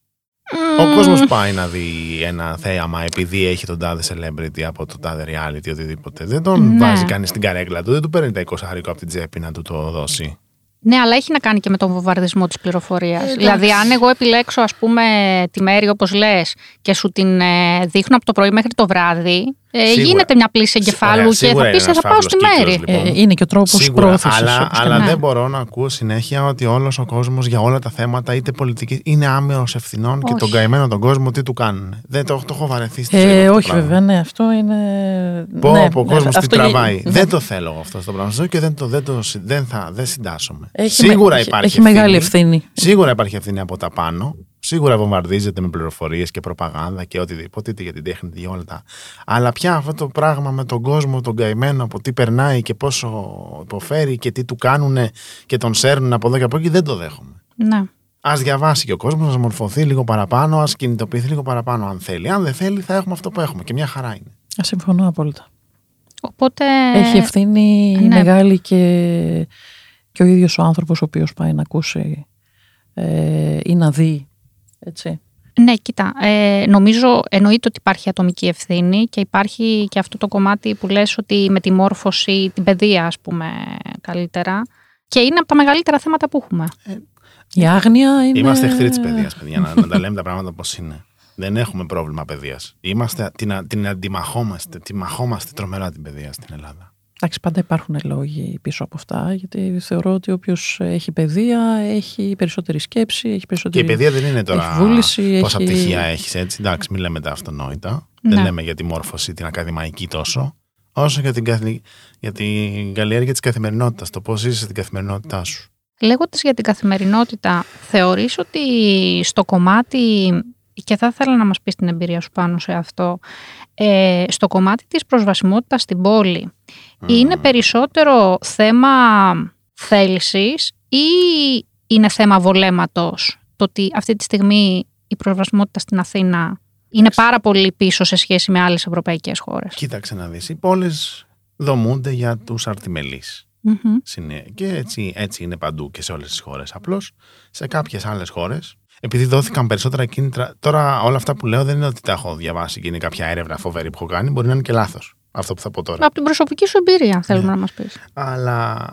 Ο κόσμος πάει να δει ένα θέαμα επειδή έχει τον τάδε celebrity από το τάδε reality οτιδήποτε. Δεν τον Ναι. βάζει κανείς στην καρέκλα του, δεν του παίρνει τα 20 από την τσέπη να του το δώσει. Ναι, αλλά έχει να κάνει και με τον βομβαρδισμό της πληροφορίας. εντάξει. δηλαδή, αν εγώ επιλέξω, ας πούμε, τη μέρη όπως λες και σου την ε, δείχνω από το πρωί μέχρι το βράδυ, ε, Σίγουρα. γίνεται μια πλήση εγκεφάλου Ωραία, και σίγουρα θα είναι πει ένας θα πάω στη φαύλος μέρη. κύκλος, λοιπόν. Ε, είναι και ο τρόπος Σίγουρα, πρόθεση. αλλά, αλλά ναι. δεν μπορώ να ακούω συνέχεια ότι όλος ο κόσμος για όλα τα θέματα, είτε πολιτική, είναι άμερος ευθυνών και Όχι. τον καημένο τον κόσμο τι του κάνουν. Δεν το, το έχω βαρεθεί στη ζωή μου Ε, αυτό το όχι πράγμα. βέβαια, ναι, αυτό είναι. Πω, ναι, πω, ο ναι, κόσμος τι αυτό τραβάει. γε- Δεν το θέλω εγώ αυτό το πράγμα στο ζωή και δεν, το, δεν, το, συ- δεν, θα, δεν συντάσσομαι. Έχει Σίγουρα με- υπάρχει Έχει μεγάλη ευθύνη. Σίγουρα υπάρχει ευθύνη από τα πάνω. Σίγουρα βομβαρδίζεται με πληροφορίες και προπαγάνδα και οτιδήποτε, είτε για την τέχνη, είτε για όλα τα. Αλλά πια αυτό το πράγμα με τον κόσμο, τον καημένο, από τι περνάει και πόσο υποφέρει και τι του κάνουν και τον σέρνουν από εδώ και από εκεί, δεν το δέχομαι. Ναι. Α διαβάσει και ο κόσμος, ας μορφωθεί λίγο παραπάνω, ας κινητοποιηθεί λίγο παραπάνω αν θέλει. Αν δεν θέλει, θα έχουμε αυτό που έχουμε και μια χαρά είναι. Α, Συμφωνώ απόλυτα. Οπότε. Έχει ευθύνη ναι. μεγάλη και, και ο ίδιος ο άνθρωπος ο οποίος πάει να ακούσει ε, ή να δει. Έτσι. Ναι, κοίτα. Ε, νομίζω εννοείται ότι υπάρχει ατομική ευθύνη και υπάρχει και αυτό το κομμάτι που λες ότι με τη μόρφωση, την παιδεία, ας πούμε, καλύτερα. Και είναι από τα μεγαλύτερα θέματα που έχουμε. Η άγνοια είναι... Είμαστε εχθροί της παιδείας, παιδιά, να, να τα λέμε τα πράγματα όπως είναι. Δεν έχουμε πρόβλημα παιδείας. Είμαστε, την, α- την αντιμαχόμαστε, τη μαχόμαστε τρομερά την παιδεία στην Ελλάδα. Εντάξει, πάντα υπάρχουν λόγοι πίσω από αυτά, γιατί θεωρώ ότι όποιος έχει παιδεία έχει περισσότερη σκέψη, έχει Και περισσότερη... η παιδεία δεν είναι τώρα έχει βούληση, πόσα έχει- πτυχία έχεις, έτσι. Εντάξει, μην λέμε τα αυτονόητα. Ναι. Δεν λέμε για τη μόρφωση, την ακαδημαϊκή τόσο, όσο για την, καθη- για την καλλιέργεια της καθημερινότητας. Το πώς είσαι στην καθημερινότητά σου. Λέγοντας για την καθημερινότητα, θεωρείς ότι στο κομμάτι, και θα ήθελα να μας πεις την εμπειρία σου πάνω σε αυτό, ε, στο κομμάτι της προσβασιμότητας στην πόλη, είναι περισσότερο θέμα θέλησης ή είναι θέμα βολέματος, το ότι αυτή τη στιγμή η προσβασιμότητα στην Αθήνα είναι πάρα πολύ πίσω σε σχέση με άλλες ευρωπαϊκές χώρες; Κοίταξε να δεις. Οι πόλεις δομούνται για τους αρτιμελείς. Μμμ. Συνέ- Και έτσι, έτσι είναι παντού και σε όλες τις χώρες. Απλώς σε κάποιες άλλες χώρες, επειδή δόθηκαν περισσότερα κίνητρα. Τώρα, όλα αυτά που λέω δεν είναι ότι τα έχω διαβάσει και είναι κάποια έρευνα φοβερή που έχω κάνει. Μπορεί να είναι και λάθος αυτό που θα πω τώρα. Από την προσωπική σου εμπειρία θέλουμε Ναι. να μας πεις. Αλλά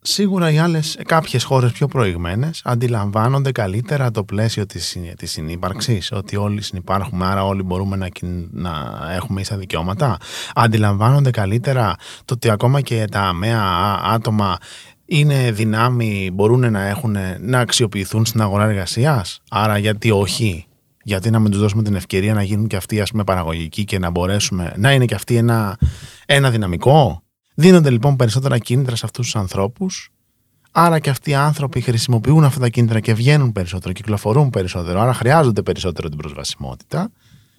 σίγουρα οι άλλες, κάποιες χώρες πιο προηγμένες αντιλαμβάνονται καλύτερα το πλαίσιο της, συν- της συνύπαρξης, ότι όλοι συνυπάρχουμε, άρα όλοι μπορούμε να, κιν- να έχουμε ίσα δικαιώματα. Αντιλαμβάνονται καλύτερα το ότι ακόμα και τα αμαία α- άτομα είναι δυνάμει, μπορούν να, έχουν, να αξιοποιηθούν στην αγορά εργασίας; Άρα γιατί όχι; Γιατί να μην τους δώσουμε την ευκαιρία να γίνουν και αυτοί ας πούμε παραγωγικοί και να μπορέσουμε να είναι και αυτοί ένα, ένα δυναμικό; Δίνονται λοιπόν περισσότερα κίνητρα σε αυτούς τους ανθρώπους Άρα και αυτοί οι άνθρωποι χρησιμοποιούν αυτά τα κίνητρα και βγαίνουν περισσότερο, κυκλοφορούν περισσότερο. Άρα χρειάζονται περισσότερο την προσβασιμότητα.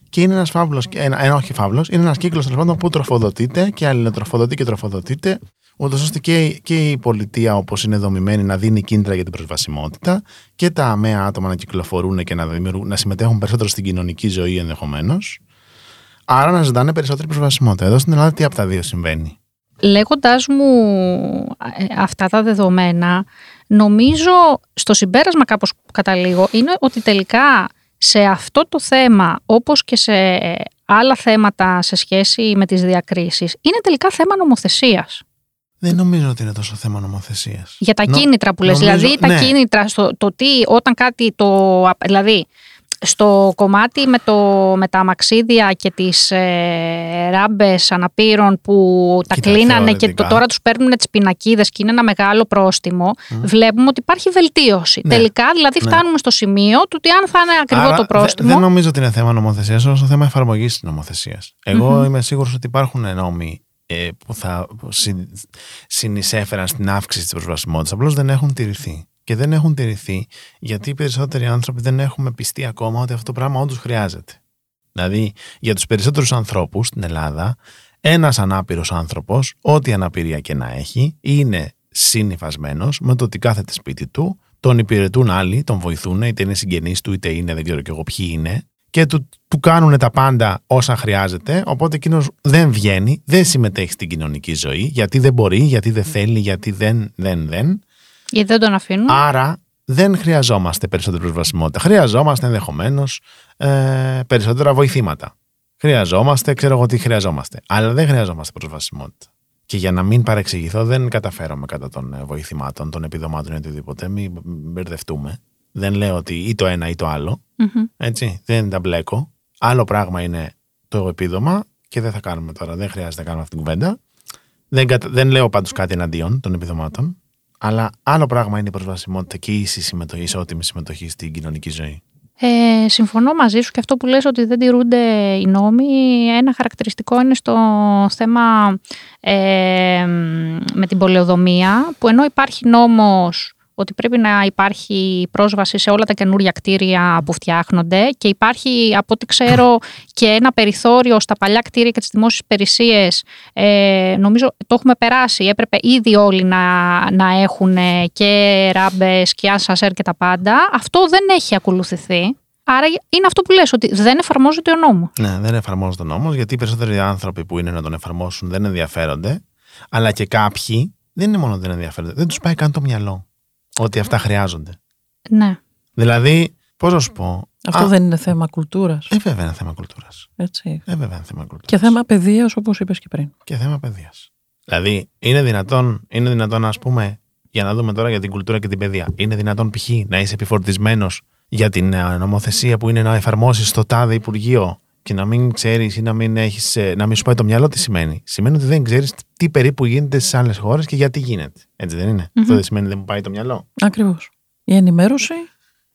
Και είναι ένας φαύλος, ένα, ένα όχι φαύλος, είναι ένας κύκλος τέλος πάντων που τροφοδοτείται και αλληλοτροφοδοτεί και τροφοδοτείται, ούτως ώστε και, και η πολιτεία όπως είναι δομημένη να δίνει κίνητρα για την προσβασιμότητα και τα αμαία άτομα να κυκλοφορούν και να, δημιουργούν- να συμμετέχουν περισσότερο στην κοινωνική ζωή ενδεχομένως. Άρα να ζητάνε περισσότερη προσβασιμότητα. Εδώ στην Ελλάδα τι από τα δύο συμβαίνει; Λέγοντάς μου ε, αυτά τα δεδομένα, νομίζω στο συμπέρασμα κάπως που καταλήγω είναι ότι τελικά σε αυτό το θέμα, όπως και σε άλλα θέματα σε σχέση με τις διακρίσεις, είναι τελικά θέμα νομοθεσίας. Δεν νομίζω ότι είναι τόσο θέμα νομοθεσίας. Για τα Νο- κίνητρα που λες, νομίζω- δηλαδή τα ναι. κίνητρα, στο, το τι όταν κάτι το... Δηλαδή, στο κομμάτι με, το, με τα αμαξίδια και τις ε, ράμπες αναπήρων που τα Κοίτα, κλείνανε και θεωρητικά. το, τώρα τους παίρνουν τις πινακίδες και είναι ένα μεγάλο πρόστιμο, βλέπουμε ότι υπάρχει βελτίωση. Ναι. Τελικά, δηλαδή Ναι. φτάνουμε στο σημείο του ότι αν θα είναι ακριβό Άρα, το δε- πρόστιμο... δεν νομίζω ότι είναι θέμα νομοθεσίας, όσο θέμα εφαρμογής της νομοθεσίας. Εγώ Μμμ. είμαι σίγουρος ότι υπάρχουν νόμοι ε, που θα συν, συνεισέφεραν στην αύξηση της προσβασιμότητας. Απλώς δεν έχουν τηρηθεί. Και δεν έχουν τηρηθεί γιατί οι περισσότεροι άνθρωποι δεν έχουμε πιστεί ακόμα ότι αυτό το πράγμα όντως χρειάζεται. Δηλαδή, για τους περισσότερους ανθρώπους στην Ελλάδα, ένας ανάπηρος άνθρωπος, ό,τι αναπηρία και να έχει, είναι συνυφασμένος με το ότι κάθεται σπίτι του, τον υπηρετούν άλλοι, τον βοηθούν, είτε είναι συγγενείς του, είτε είναι δεν ξέρω και εγώ ποιοι είναι, και του, του κάνουν τα πάντα όσα χρειάζεται. Οπότε εκείνος δεν βγαίνει, δεν συμμετέχει στην κοινωνική ζωή, γιατί δεν μπορεί, γιατί δεν θέλει, γιατί δεν, δεν, δεν. Γιατί δεν τον αφήνουν. Άρα δεν χρειαζόμαστε περισσότερη προσβασιμότητα. Χρειαζόμαστε ενδεχομένως ε, περισσότερα βοηθήματα. Χρειαζόμαστε, ξέρω εγώ τι χρειαζόμαστε. Αλλά δεν χρειαζόμαστε προσβασιμότητα. Και για να μην παρεξηγηθώ, δεν καταφέρομαι κατά των ε, βοηθημάτων, των επιδομάτων ή οτιδήποτε. Μην μπερδευτούμε. Δεν λέω ότι ή το ένα ή το άλλο. Μμμ. Έτσι, δεν τα μπλέκω. Άλλο πράγμα είναι το επίδομα και δεν θα κάνουμε τώρα, δεν χρειάζεται να κάνουμε αυτή την κουβέντα. Δεν, κατα- δεν λέω πάντως κάτι εναντίον των επιδομάτων, αλλά άλλο πράγμα είναι η προσβασιμότητα και η ίση συμμετοχή, ισότιμη συμμετοχή στην κοινωνική ζωή. Ε, συμφωνώ μαζί σου και αυτό που λες ότι δεν τηρούνται οι νόμοι. Ένα χαρακτηριστικό είναι στο θέμα ε, με την πολεοδομία που ενώ υπάρχει νόμος ότι πρέπει να υπάρχει πρόσβαση σε όλα τα καινούρια κτίρια που φτιάχνονται και υπάρχει από ό,τι ξέρω και ένα περιθώριο στα παλιά κτίρια και τις δημόσιες υπηρεσίες. Ε, νομίζω το έχουμε περάσει. Έπρεπε ήδη όλοι να, να έχουν και ράμπες και ασασέρ και τα πάντα. Αυτό δεν έχει ακολουθηθεί. Άρα είναι αυτό που λες ότι δεν εφαρμόζεται ο νόμος. Ναι, δεν εφαρμόζεται ο νόμος, γιατί οι περισσότεροι άνθρωποι που είναι να τον εφαρμόσουν δεν ενδιαφέρονται, αλλά και κάποιοι δεν είναι μόνο ότι δεν ενδιαφέρονται, δεν τους πάει καν το μυαλό ότι αυτά χρειάζονται. ναι Δηλαδή, πώς να σου πω. Αυτό α, δεν είναι θέμα κουλτούρας. Ε, βέβαια είναι θέμα κουλτούρας. Έτσι. Ε, βέβαια είναι θέμα κουλτούρας. Και θέμα παιδείας, όπως είπες και πριν. και θέμα παιδείας. Δηλαδή, είναι δυνατόν, είναι δυνατόν, ας πούμε, για να δούμε τώρα για την κουλτούρα και την παιδεία, είναι δυνατόν π.χ. να είσαι επιφορτισμένος για την ε, νομοθεσία που είναι να εφαρμόσεις το τάδε Υπουργείο και να μην ξέρεις ή να μην, έχεις, ε, να μην σου πάει το μυαλό, τι σημαίνει. Σημαίνει ότι δεν ξέρεις τι περίπου γίνεται στι άλλες χώρες και γιατί γίνεται. Έτσι δεν είναι. Αυτό δεν σημαίνει ότι δεν μου πάει το μυαλό. Ακριβώς. Η ενημέρωση.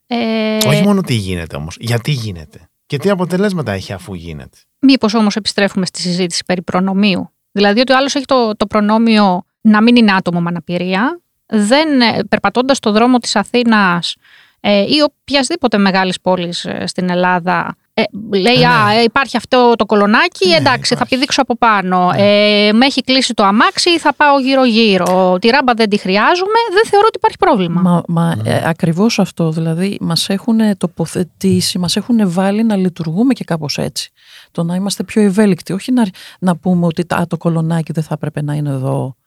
ε, Όχι μόνο τι γίνεται όμως, γιατί γίνεται. Και τι αποτελέσματα έχει αφού γίνεται. Μήπως όμως επιστρέφουμε στη συζήτηση περί προνομίου. Δηλαδή ότι ο άλλος έχει το, το προνόμιο να μην είναι άτομο με αναπηρία, δεν ε, περπατώντας στο δρόμο της Αθήνας ε, ή οποιασδήποτε μεγάλης πόλης ε, στην Ελλάδα ε, λέει Ναι. «Α, ε, υπάρχει αυτό το κολονάκι, Ναι, εντάξει θα υπάρχει. πηδήξω από πάνω, ε, με έχει κλείσει το αμάξι, θα πάω γύρω-γύρω, τη ράμπα δεν τη χρειάζομαι, δεν θεωρώ ότι υπάρχει πρόβλημα». Μα, μα ε, ακριβώς αυτό, δηλαδή μας έχουν τοποθετήσει, μας έχουν βάλει να λειτουργούμε και κάπως έτσι. Το να είμαστε πιο ευέλικτοι, όχι να, να πούμε ότι «Α, το κολονάκι δεν θα έπρεπε να είναι εδώ ε,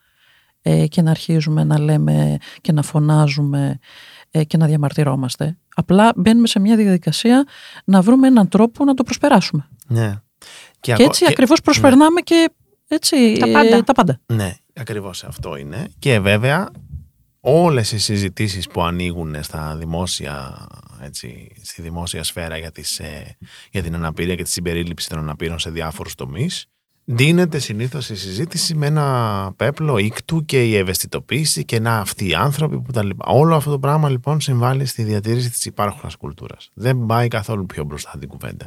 και να αρχίζουμε να λέμε και να φωνάζουμε ε, και να διαμαρτυρόμαστε. Απλά μπαίνουμε σε μια διαδικασία να βρούμε έναν τρόπο να το προσπεράσουμε. Ναι. Και ακο- έτσι ακριβώς προσπερνάμε και έτσι, Τα ε, πάντα. τα πάντα. Ναι, ακριβώς αυτό είναι. Και βέβαια, όλες οι συζητήσεις που ανοίγουν στα δημόσια, έτσι, στη δημόσια σφαίρα για, τις, ε, για την αναπηρία και τη συμπερίληψη των αναπήρων σε διάφορους τομείς, δίνεται συνήθως η συζήτηση με ένα πέπλο ήκτου και η ευαισθητοποίηση και να αυτοί οι άνθρωποι που τα λοιπά. Όλο αυτό το πράγμα λοιπόν συμβάλλει στη διατήρηση της υπάρχουσας κουλτούρας. Δεν πάει καθόλου πιο μπροστά την κουβέντα.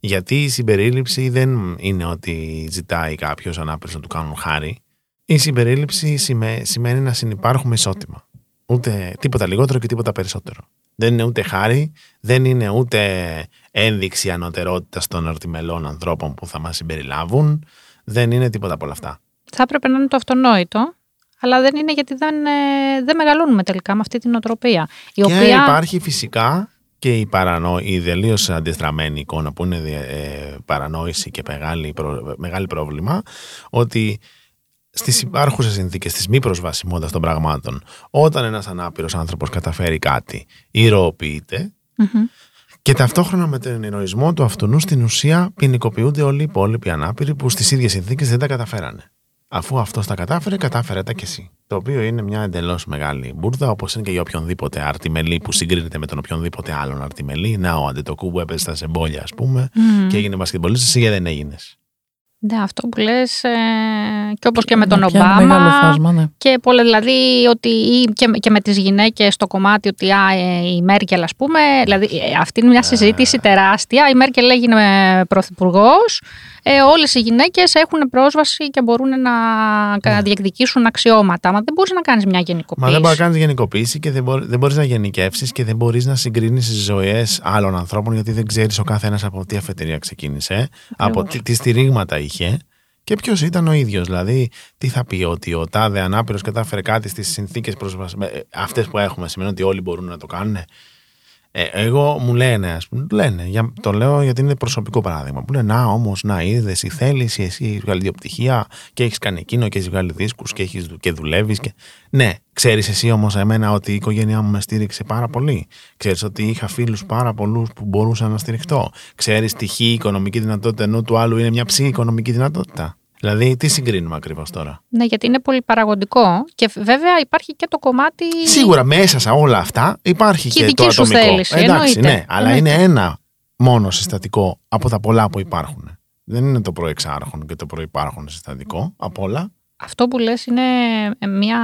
Γιατί η συμπερίληψη δεν είναι ότι ζητάει κάποιος ανάπηρος να του κάνουν χάρη. Η συμπερίληψη σημαίνει να συνεπάρχουμε ισότιμα. Ούτε τίποτα λιγότερο και τίποτα περισσότερο. Δεν είναι ούτε χάρη, δεν είναι ούτε ένδειξη ανωτερότητας των αρτιμελών ανθρώπων που θα μας συμπεριλάβουν. Δεν είναι τίποτα από όλα αυτά. Θα έπρεπε να είναι το αυτονόητο, αλλά δεν είναι γιατί δεν, ε, δεν μεγαλώνουμε τελικά με αυτή την οτροπία. Η και οποία... υπάρχει φυσικά και η, παρανο... η τελείως αντιστραμμένη εικόνα που είναι ε, παρανόηση και μεγάλη, προ... μεγάλη πρόβλημα ότι στις υπάρχουσες συνθήκες τη μη προσβασιμότητας των πραγμάτων, όταν ένας ανάπηρος άνθρωπος καταφέρει κάτι, ηρωοποιείται και ταυτόχρονα με τον ηρωισμό του αυτού στην ουσία ποινικοποιούνται όλοι οι υπόλοιποι ανάπηροι που στις ίδιες συνθήκες δεν τα καταφέρανε. Αφού αυτός τα κατάφερε, κατάφερε τα κι εσύ. Το οποίο είναι μια εντελώς μεγάλη μπουρδα, όπως είναι και για οποιονδήποτε αρτιμελή που συγκρίνεται με τον οποιονδήποτε άλλον αρτιμελή. Να, ο Αντετοκού που έπεσε στα σεμπόλια, ας πούμε, και έγινε μπασκετμπολίστας, εσύ δεν έγινες. Ναι, αυτό που λες ε, και όπως και με τον Να πιάνει Ομπάμα μεγάλο φάσμα, ναι. και πολλά, δηλαδή ότι ή και, και με τις γυναίκες στο κομμάτι ότι α, ε, η Μέρκελ ας πούμε, δηλαδή ε, αυτή είναι μια συζήτηση τεράστια, η Μέρκελ έγινε πρωθυπουργός. Ε, όλες οι γυναίκες έχουν πρόσβαση και μπορούν να κα- διεκδικήσουν αξιώματα, μα δεν μπορείς να κάνεις μια γενικοποίηση. Μα δεν μπορείς να κάνεις γενικοποίηση και δεν, μπορεί, δεν μπορείς να γενικεύσεις και δεν μπορείς να συγκρίνεις τις ζωές άλλων ανθρώπων γιατί δεν ξέρεις ο καθένας από τι αφετηρία ξεκίνησε, από τι, τι στηρίγματα είχε και ποιος ήταν ο ίδιος. Δηλαδή, τι θα πει ότι ο τάδε ανάπηρος κατάφερε κάτι στις συνθήκες αυτές που έχουμε, σημαίνει ότι όλοι μπορούν να το κάνουν. Ε, εγώ μου λένε, ας πούμε, λένε, για, το λέω γιατί είναι προσωπικό παράδειγμα. Μου λένε, Να όμως, να είδες, η θέληση, εσύ έχεις βγάλει δύο πτυχία και έχεις κάνει εκείνο και έχεις βγάλει δίσκους και, έχεις, και δουλεύεις. Και... Ναι, ξέρεις εσύ όμως εμένα ότι η οικογένειά μου με στήριξε πάρα πολύ. Ξέρεις ότι είχα φίλους πάρα πολλούς που μπορούσα να στηριχτώ. Ξέρεις τη χ οικονομική δυνατότητα ενώ του άλλου είναι μια ψη οικονομική δυνατότητα. Δηλαδή, τι συγκρίνουμε ακριβώς τώρα; Ναι, γιατί είναι πολύ παραγωγικό και βέβαια υπάρχει και το κομμάτι... Σίγουρα μέσα σε όλα αυτά υπάρχει Και η και, δική το σου ατομικό. θέληση, Εντάξει, εννοείται. ναι, αλλά Εννοείται. είναι ένα μόνο συστατικό από τα πολλά που υπάρχουν. Δεν είναι το προεξάρχον και το προϋπάρχον συστατικό από όλα. Αυτό που λες είναι μια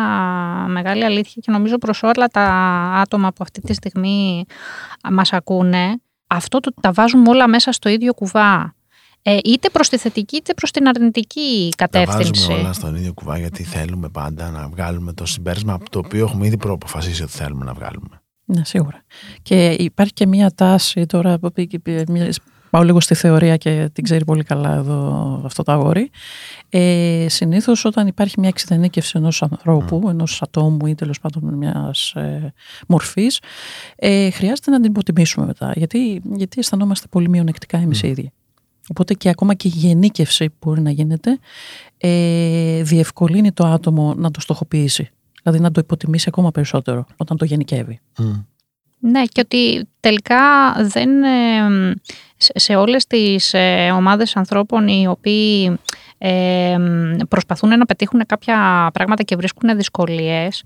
μεγάλη αλήθεια και νομίζω προς όλα τα άτομα που αυτή τη στιγμή μας ακούνε, αυτό το τα βάζουμε όλα μέσα στο ίδιο κουβά. Ε, είτε προς τη θετική είτε προς την αρνητική Τα κατεύθυνση. βάζουμε όλα στον ίδιο κουβά γιατί θέλουμε πάντα να βγάλουμε το συμπέρασμα από το οποίο έχουμε ήδη προαποφασίσει ότι θέλουμε να βγάλουμε. Ναι, σίγουρα. Και υπάρχει και μία τάση τώρα, που πει- πει- μία- πάω λίγο στη θεωρία και την ξέρει πολύ καλά εδώ αυτό το αγόρι. Ε, συνήθως όταν υπάρχει μια εξειδενίκευση ενός ανθρώπου, ενός ατόμου ή τέλος πάντων μιας ε, μορφής, ε, χρειάζεται να την υποτιμήσουμε μετά, γιατί, γιατί αισθανόμαστε πολύ μειονεκτικά εμείς οι ίδιοι. Οπότε και ακόμα και η γενίκευση που μπορεί να γίνεται ε, διευκολύνει το άτομο να το στοχοποιήσει. Δηλαδή να το υποτιμήσει ακόμα περισσότερο όταν το γενικεύει. Ναι, και ότι τελικά δεν, ε, σε- σε όλες τις ε, ομάδες ανθρώπων οι οποίοι ε, προσπαθούν να πετύχουν κάποια πράγματα και βρίσκουν δυσκολίες,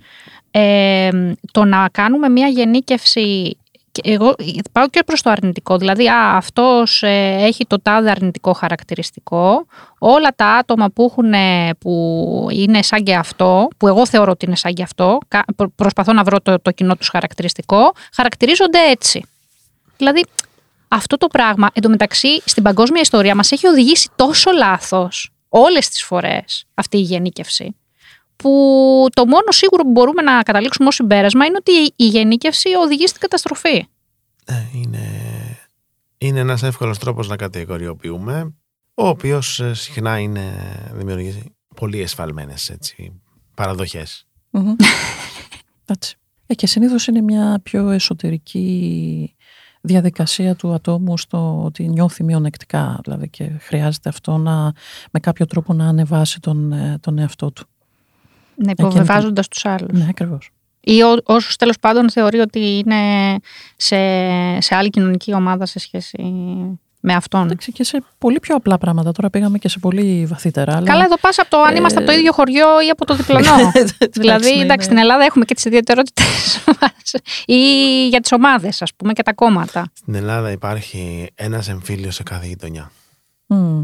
ε, το να κάνουμε μια γενίκευση και εγώ πάω και προς το αρνητικό, δηλαδή α, αυτός ε, έχει το τάδε αρνητικό χαρακτηριστικό, όλα τα άτομα που, έχουν, ε, που είναι σαν και αυτό, που εγώ θεωρώ ότι είναι σαν και αυτό, κα- προ- προσπαθώ να βρω το, το κοινό τους χαρακτηριστικό, χαρακτηρίζονται έτσι. Δηλαδή αυτό το πράγμα εντωμεταξύ στην παγκόσμια ιστορία μας έχει οδηγήσει τόσο λάθος όλες τις φορές αυτή η γενίκευση που το μόνο σίγουρο που μπορούμε να καταλήξουμε ως συμπέρασμα είναι ότι η γενίκευση οδηγεί στην καταστροφή. Ε, είναι, είναι ένας εύκολος τρόπος να κατηγοριοποιούμε, ο οποίος ε, συχνά είναι, δημιουργεί πολύ εσφαλμένες έτσι, παραδοχές. Μμμ. Έτσι. Ε, και συνήθως είναι μια πιο εσωτερική διαδικασία του ατόμου στο ότι νιώθει μειονεκτικά δηλαδή και χρειάζεται αυτό να, με κάποιο τρόπο να ανεβάσει τον, ε, τον εαυτό του. Να υποβεβάζοντας τους άλλους. Ναι, ακριβώς. Ή ό, όσους τέλος πάντων θεωρεί ότι είναι σε, σε άλλη κοινωνική ομάδα σε σχέση με αυτόν. Εντάξει, και σε πολύ πιο απλά πράγματα. Τώρα πήγαμε και σε πολύ βαθύτερα. Αλλά... Καλά, εδώ πας από το αν είμαστε από το ίδιο χωριό ή από το διπλανό. δηλαδή, ναι, εντάξει, ναι. στην Ελλάδα έχουμε και τις ιδιαιτερότητες μας. ή για τις ομάδες, ας πούμε, και τα κόμματα. Στην Ελλάδα υπάρχει ένας εμφύλιος σε κάθε γειτονιά. Μμ.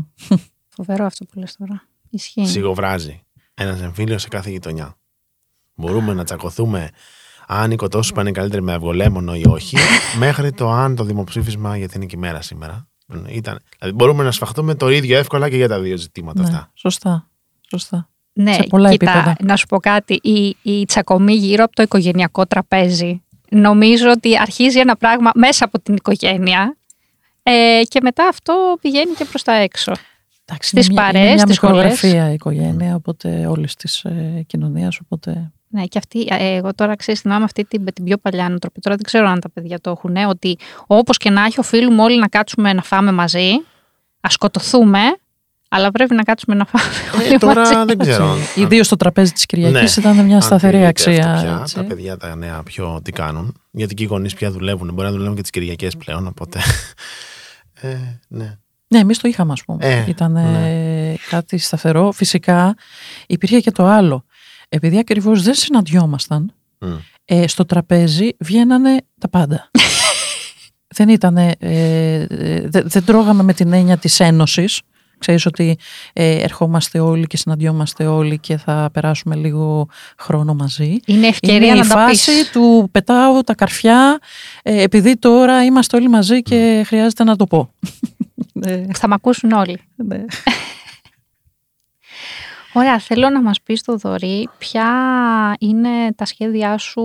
Φοβερό αυτό που λες τώρα. Ισχύει. Σιγοβράζει. Ένας εμφύλιος σε κάθε γειτονιά. Μπορούμε να τσακωθούμε αν οι κοτόσου πάνε καλύτεροι με αυγολέμονο ή όχι, μέχρι το αν το δημοψήφισμα για την ημέρα σήμερα. Ήταν, δηλαδή μπορούμε να σφαχτούμε το ίδιο εύκολα και για τα δύο ζητήματα Ναι, αυτά. σωστά. σωστά. Ναι, σε πολλά κοίτα, επίπεδα. να σου πω κάτι. Η, η τσακωμή γύρω από το οικογενειακό τραπέζι νομίζω ότι αρχίζει ένα πράγμα μέσα από την οικογένεια ε, και μετά αυτό πηγαίνει και προς τα έξω. Εντάξει, Στις είναι μια- παρέες, είναι μια στις σχολές. μικρογραφία η οικογένεια, οπότε όλης της ε, κοινωνίας. Οπότε. Ναι, και αυτή, ε, εγώ τώρα ξέρεις, θυμάμαι αυτή την, την πιο παλιά νοοτροπία. Τώρα δεν ξέρω αν τα παιδιά το έχουν, ε, ότι όπως και να έχει, οφείλουμε όλοι να κάτσουμε να φάμε μαζί, ας σκοτωθούμε, αλλά πρέπει να κάτσουμε να φάμε όλοι Ε, τώρα μαζί. δεν ξέρω. Ιδίως στο τραπέζι της Κυριακής Ναι. ήταν μια Αν σταθερή τηρείται αξία. αυτό πια, έτσι. τα παιδιά τα νέα πιο τι κάνουν. Γιατί και οι γονείς πια δουλεύουν. Μπορεί να δουλεύουν και τις Κυριακές πλέον. Οπότε. Ε, ναι. Ναι, εμείς το είχαμε, ας πούμε. Ε, Ήταν ναι. κάτι σταθερό. Φυσικά υπήρχε και το άλλο. Επειδή ακριβώς δεν συναντιόμασταν, Μμ. ε, στο τραπέζι βγαίνανε τα πάντα. δεν ήταν. Ε, ε, δε- δεν τρώγαμε με την έννοια της ένωσης. Ξέρεις ότι ε, ερχόμαστε όλοι και συναντιόμαστε όλοι και θα περάσουμε λίγο χρόνο μαζί. Είναι ευκαιρία Είναι να η τα φάση πεις. του πετάω τα καρφιά ε, επειδή τώρα είμαστε όλοι μαζί και χρειάζεται να το πω. Ναι, Θα μ' ακούσουν όλοι. ναι. Ωραία, θέλω να μας πεις το Δωρή, ποια είναι τα σχέδιά σου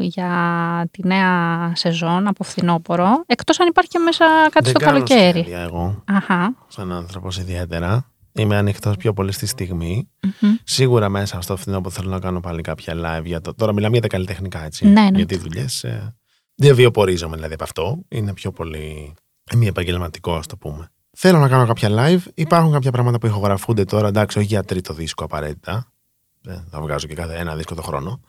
για τη νέα σεζόν από φθινόπωρο, εκτός αν υπάρχει και μέσα κάτι Δεν στο κάνω καλοκαίρι. σχέδια εγώ, Αχα. σαν άνθρωπος ιδιαίτερα. Είμαι ανοιχτός πιο πολύ στη στιγμή. μμμ. Σίγουρα μέσα στο φθινόπωρο θέλω να κάνω πάλι κάποια live για το. Τώρα μιλάμε για τα καλλιτεχνικά, έτσι. Ναι, ναι. Γιατί δουλειές. Ε, δεν βιοπορίζομαι δηλαδή από αυτό. Είναι πιο πολύ. Μη επαγγελματικό, ας το πούμε. Θέλω να κάνω κάποια live. Υπάρχουν κάποια πράγματα που ηχογραφούνται τώρα. Εντάξει, όχι για τρίτο δίσκο απαραίτητα. Ε, θα βγάζω και κάθε ένα δίσκο το χρόνο.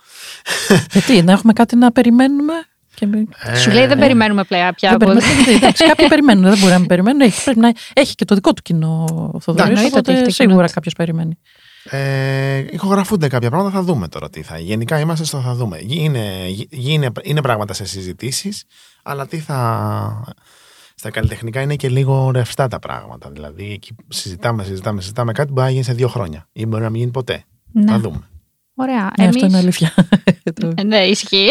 Γιατί, να έχουμε κάτι να περιμένουμε. Και μη- Σου λέει δεν περιμένουμε πλέον πια. δεν από- περιμένουμε, γιατί, εντάξει, κάποιοι περιμένουν, δεν μπορεί να μην περιμένουν. Έχει, πρέπει να, έχει και το δικό του κοινό ο Θοδωρής, εννοείται ότι οπότε έχει το κοινό σίγουρα του. κάποιος περιμένει. Ε, ηχογραφούνται κάποια πράγματα, θα δούμε τώρα τι θα. Γενικά είμαστε στο θα δούμε. Είναι, είναι, είναι πράγματα σε συζητήσεις, αλλά τι θα. Στα καλλιτεχνικά είναι και λίγο ρευστά τα πράγματα. Δηλαδή, εκεί συζητάμε, συζητάμε, συζητάμε κάτι που μπορεί να γίνει σε δύο χρόνια ή μπορεί να μην γίνει ποτέ. Ναι. Θα δούμε. Ωραία. Ναι, Εμείς... αυτό είναι αλήθεια. Το- Ε, Ναι, ισχύει.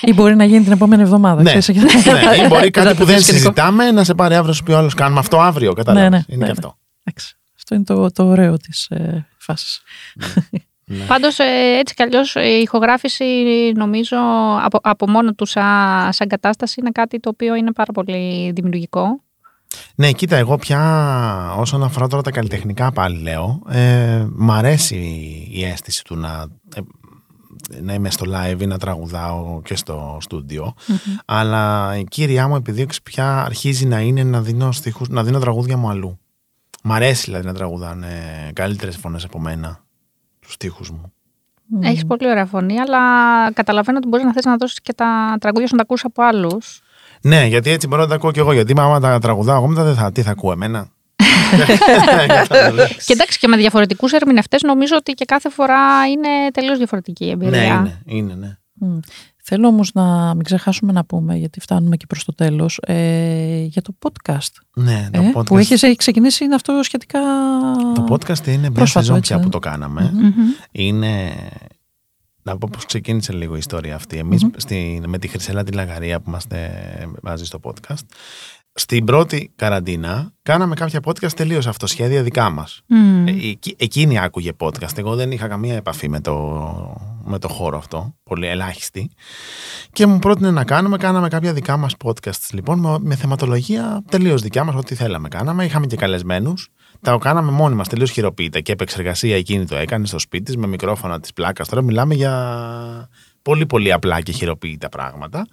Ή μπορεί να γίνει την επόμενη εβδομάδα. ναι, ξέρεις, και- ναι, ή μπορεί κάτι που δεν το σχετικό. συζητάμε να σε πάρει αύριο σου πει ο άλλος, Κάνουμε αυτό αύριο. Κατάλαβες. Ναι, ναι, είναι ναι, και ναι. αυτό. Εντάξει, Αυτό είναι το, το ωραίο της ε, φάσης. Ναι. Πάντως ε, έτσι κι αλλιώς η ηχογράφηση νομίζω από, από μόνο του σαν, σαν κατάσταση είναι κάτι το οποίο είναι πάρα πολύ δημιουργικό. Ναι, κοίτα, εγώ πια όσον αφορά τώρα τα καλλιτεχνικά πάλι λέω, ε, μ' αρέσει η αίσθηση του να, ε, να είμαι στο live ή να τραγουδάω και στο στούντιο. Αλλά η κύριά μου επιδίωξη πια αρχίζει να είναι να δίνω, στιχούς, να δίνω τραγούδια μου αλλού. Μ' αρέσει δηλαδή να τραγουδάνε καλύτερες φωνές από μένα τους στίχους μου. Έχεις πολύ ωραία φωνή, αλλά καταλαβαίνω ότι μπορείς να θες να δώσεις και τα τραγούδια σου να τα ακούσεις από άλλους. Ναι, γιατί έτσι μπορώ να τα ακούω κι εγώ. Γιατί άμα τα τραγουδάω εγώ μετά δεν θα, τι θα ακούω εμένα; Κατάλαβες. Και εντάξει και με διαφορετικούς ερμηνευτές νομίζω ότι και κάθε φορά είναι τελείως διαφορετική η εμπειρία. ναι, είναι, είναι, ναι. Μμ. Θέλω όμως να μην ξεχάσουμε να πούμε, γιατί φτάνουμε και προς το τέλος, ε, για το podcast, Ναι, το ε, podcast, που έχεις έχει ξεκινήσει, είναι αυτό σχετικά... το podcast είναι μια πρόσφατο, σεζόν έτσι, πια ε. που το κάναμε. Μμμ. Μμμ. Είναι. Να πω πώς ξεκίνησε λίγο η ιστορία αυτή. Εμείς στη- με τη Χρυσέλα τη Λαγαρία που είμαστε μαζί στο podcast, στην πρώτη καραντίνα κάναμε κάποια podcast τελείως αυτοσχέδια δικά μας. Μμ. Ε, εκεί- εκείνη άκουγε podcast. Εγώ δεν είχα καμία επαφή με το, με το χώρο αυτό. Πολύ ελάχιστη. Και μου πρότεινε να κάνουμε. Κάναμε κάποια δικά μας podcasts λοιπόν με, με θεματολογία τελείως δικιά μας. Ό,τι θέλαμε κάναμε. Είχαμε και καλεσμένους. Τα κάναμε μόνοι μας τελείως χειροποίητα και επεξεργασία εκείνη το έκανε στο σπίτι της με μικρόφωνα της πλάκας. Τώρα μιλάμε για πολύ πολύ απλά και χειροποίητα πράγματα.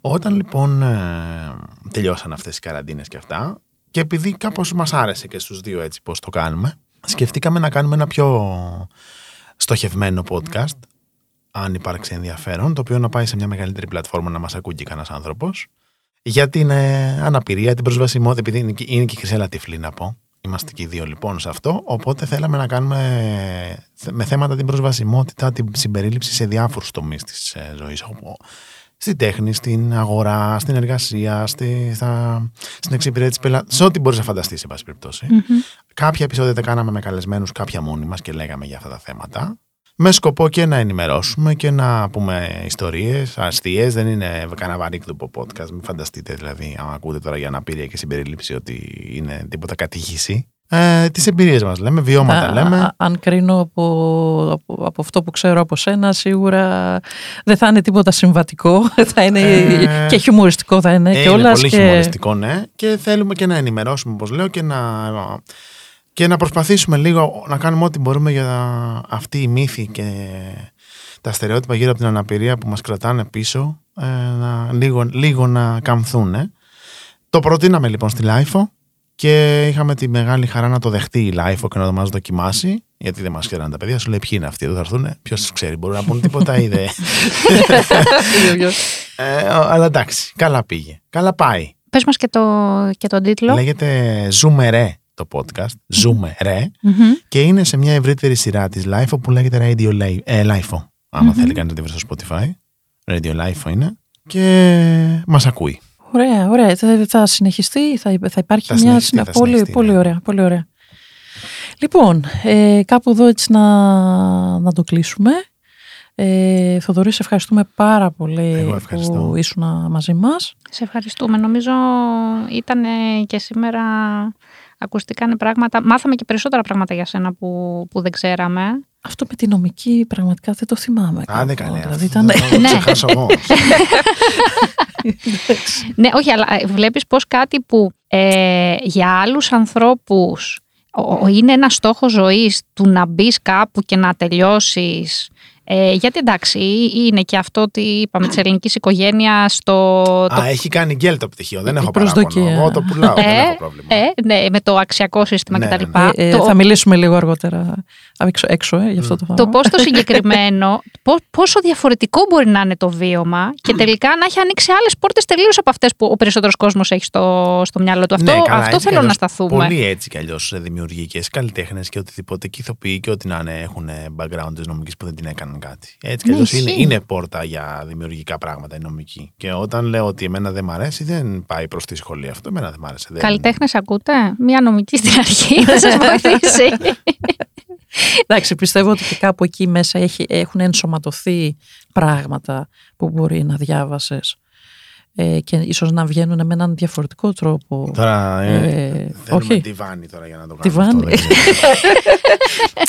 Όταν λοιπόν ε, τελειώσαν αυτές οι καραντίνες και αυτά και επειδή κάπως μας άρεσε και στους δύο έτσι πώς το κάνουμε σκεφτήκαμε να κάνουμε ένα πιο στοχευμένο podcast αν υπάρξει ενδιαφέρον το οποίο να πάει σε μια μεγαλύτερη πλατφόρμα να μας ακούει και κανένας άνθρωπος Για την ε, αναπηρία, την προσβασιμότητα, επειδή είναι, και- είναι και η Χρυσέλα τυφλή να πω. Είμαστε και οι δύο λοιπόν σε αυτό. Οπότε θέλαμε να κάνουμε θε- με θέματα την προσβασιμότητα, την συμπερίληψη σε διάφορους τομείς της ζωής. Στην τέχνη, στην αγορά, στην εργασία, στη, στα, στην εξυπηρέτηση πελάτη. Σε ό,τι μπορείς να φανταστείς, σε πάση περιπτώσει. Κάποια επεισόδια τα κάναμε με καλεσμένους, κάποια μόνοι μας και λέγαμε για αυτά τα θέματα. Με σκοπό και να ενημερώσουμε και να πούμε ιστορίες, αστείες. Δεν είναι κανένα βαρύκτοπο podcast. Μην φανταστείτε δηλαδή, αν ακούτε τώρα για αναπηρία και συμπερίληψη, ότι είναι τίποτα κατήχηση. Ε, Τις εμπειρίες μας λέμε, βιώματα Α, λέμε. α, αν κρίνω από, από, από αυτό που ξέρω από σένα, σίγουρα δεν θα είναι τίποτα συμβατικό. Θα είναι Ε, και χιουμοριστικό θα είναι. Ε, και είναι όλας πολύ και... χιουμοριστικό, ναι. Και θέλουμε και να ενημερώσουμε, όπως λέω, και να, και να προσπαθήσουμε λίγο να κάνουμε ό,τι μπορούμε για αυτή η μύθη και τα στερεότυπα γύρω από την αναπηρία που μας κρατάνε πίσω, ε, να, λίγο, λίγο να καμφθούν. ε. Το προτείναμε λοιπόν στη LiFO και είχαμε τη μεγάλη χαρά να το δεχτεί η LiFO και να το μας δοκιμάσει. Γιατί δεν μας ξέραν τα παιδιά, σου λέει ποιοι είναι αυτοί, εδώ θα έρθουν. Ποιος ξέρει, μπορούν να πούνε τίποτα ή δεν. Ε, αλλά εντάξει, καλά πήγε. Καλά πάει. Πες μας και, το, και τον τίτλο. Λέγεται Zoomere το podcast. Zoomere. Μμμ. Και είναι σε μια ευρύτερη σειρά της LIFO που λέγεται Radio Li- ε, LIFO. άμα θέλει κανείς να τη βρει στο Spotify. Radio LIFO είναι. Και μας ακούει. Ωραία, ωραία. Θα, θα συνεχιστεί, θα, θα υπάρχει Θα μια συνεχιστεί, συνα- θα πολύ, συνεχιστεί, πολύ ναι. ωραία, πολύ ωραία. Λοιπόν, ε, κάπου εδώ έτσι να, να το κλείσουμε. Ε, Θοδωρή, σε ευχαριστούμε πάρα πολύ Εγώ ευχαριστώ. που ήσουν μαζί μας. Σε ευχαριστούμε. Νομίζω ήταν και σήμερα ακουστήκαν πράγματα. Μάθαμε και περισσότερα πράγματα για σένα που, που δεν ξέραμε. Αυτό με τη νομική πραγματικά δεν το θυμάμαι. Άντε κάπου, καλέ. δηλαδή αυτό ήταν- θα το Ναι. ξεχάσω εγώ. Ναι, όχι, αλλά ε, βλέπεις πως κάτι που ε, για άλλους ανθρώπους ο- ο- είναι ένα στόχος ζωής του να μπεις κάπου και να τελειώσεις. Ε, γιατί εντάξει, είναι και αυτό ότι είπαμε της ελληνικής οικογένειας στο. το- Α, έχει κάνει γκέλ το πτυχίο. Δεν Η έχω προσδοκία. παράπονο. Εγώ το πουλάω. δεν έχω πρόβλημα. ε, ναι, με το αξιακό σύστημα Ναι, κτλ. ναι, Ε, ε, το, Θα μιλήσουμε λίγο αργότερα έξω, έξω ε, για αυτό το θέμα. το πώς το συγκεκριμένο, πώς, πόσο διαφορετικό μπορεί να είναι το βίωμα και τελικά να έχει ανοίξει άλλες πόρτες τελείως από αυτές που ο περισσότερος κόσμος έχει στο, στο μυαλό του. Αυτό, Ναι, καλά, αυτό έτσι θέλω κι να αλλιώς σταθούμε. Πολλοί έτσι κι αλλιώς δημιουργικές καλλιτέχνες και οτιδήποτε και ηθοποιοί και ό,τι να είναι έχουν background της νομικής που δεν την έκαναν κάτι. Έτσι κι Ναι, αλλιώς είναι, ισχύει. είναι πόρτα για δημιουργικά πράγματα η νομική. Και όταν λέω ότι εμένα δεν μ' αρέσει, δεν πάει προς τη σχολή αυτό. Εμένα δεν μ' άρεσε. Δεν... Καλλιτέχνες, ακούτε; Μία νομική στην αρχή θα σας βοηθήσει. Εντάξει, πιστεύω ότι και κάπου εκεί μέσα έχει, έχουν ενσωματωθεί πράγματα που μπορεί να διάβασες ε, και ίσως να βγαίνουν με έναν διαφορετικό τρόπο. Τώρα. Ε, Ε, θέλουμε όχι. τιβάνι τώρα για να το Τη κάνουμε. βάνη. αυτό, δεν ξέρω.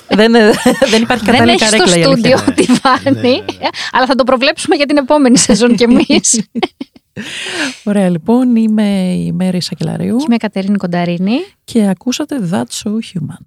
δεν, ε, δεν υπάρχει Δεν κατάλληλη έχει στο καρέκλα η αλήθεια. στούντιο τη Ναι, βάνη. ναι, ναι. Αλλά θα το προβλέψουμε για την επόμενη σεζόν κι εμείς. Ωραία, λοιπόν, είμαι η Μέρη Σακελαρίου Είμαι η Κατερίνη Κονταρίνη. και ακούσατε That's So Human.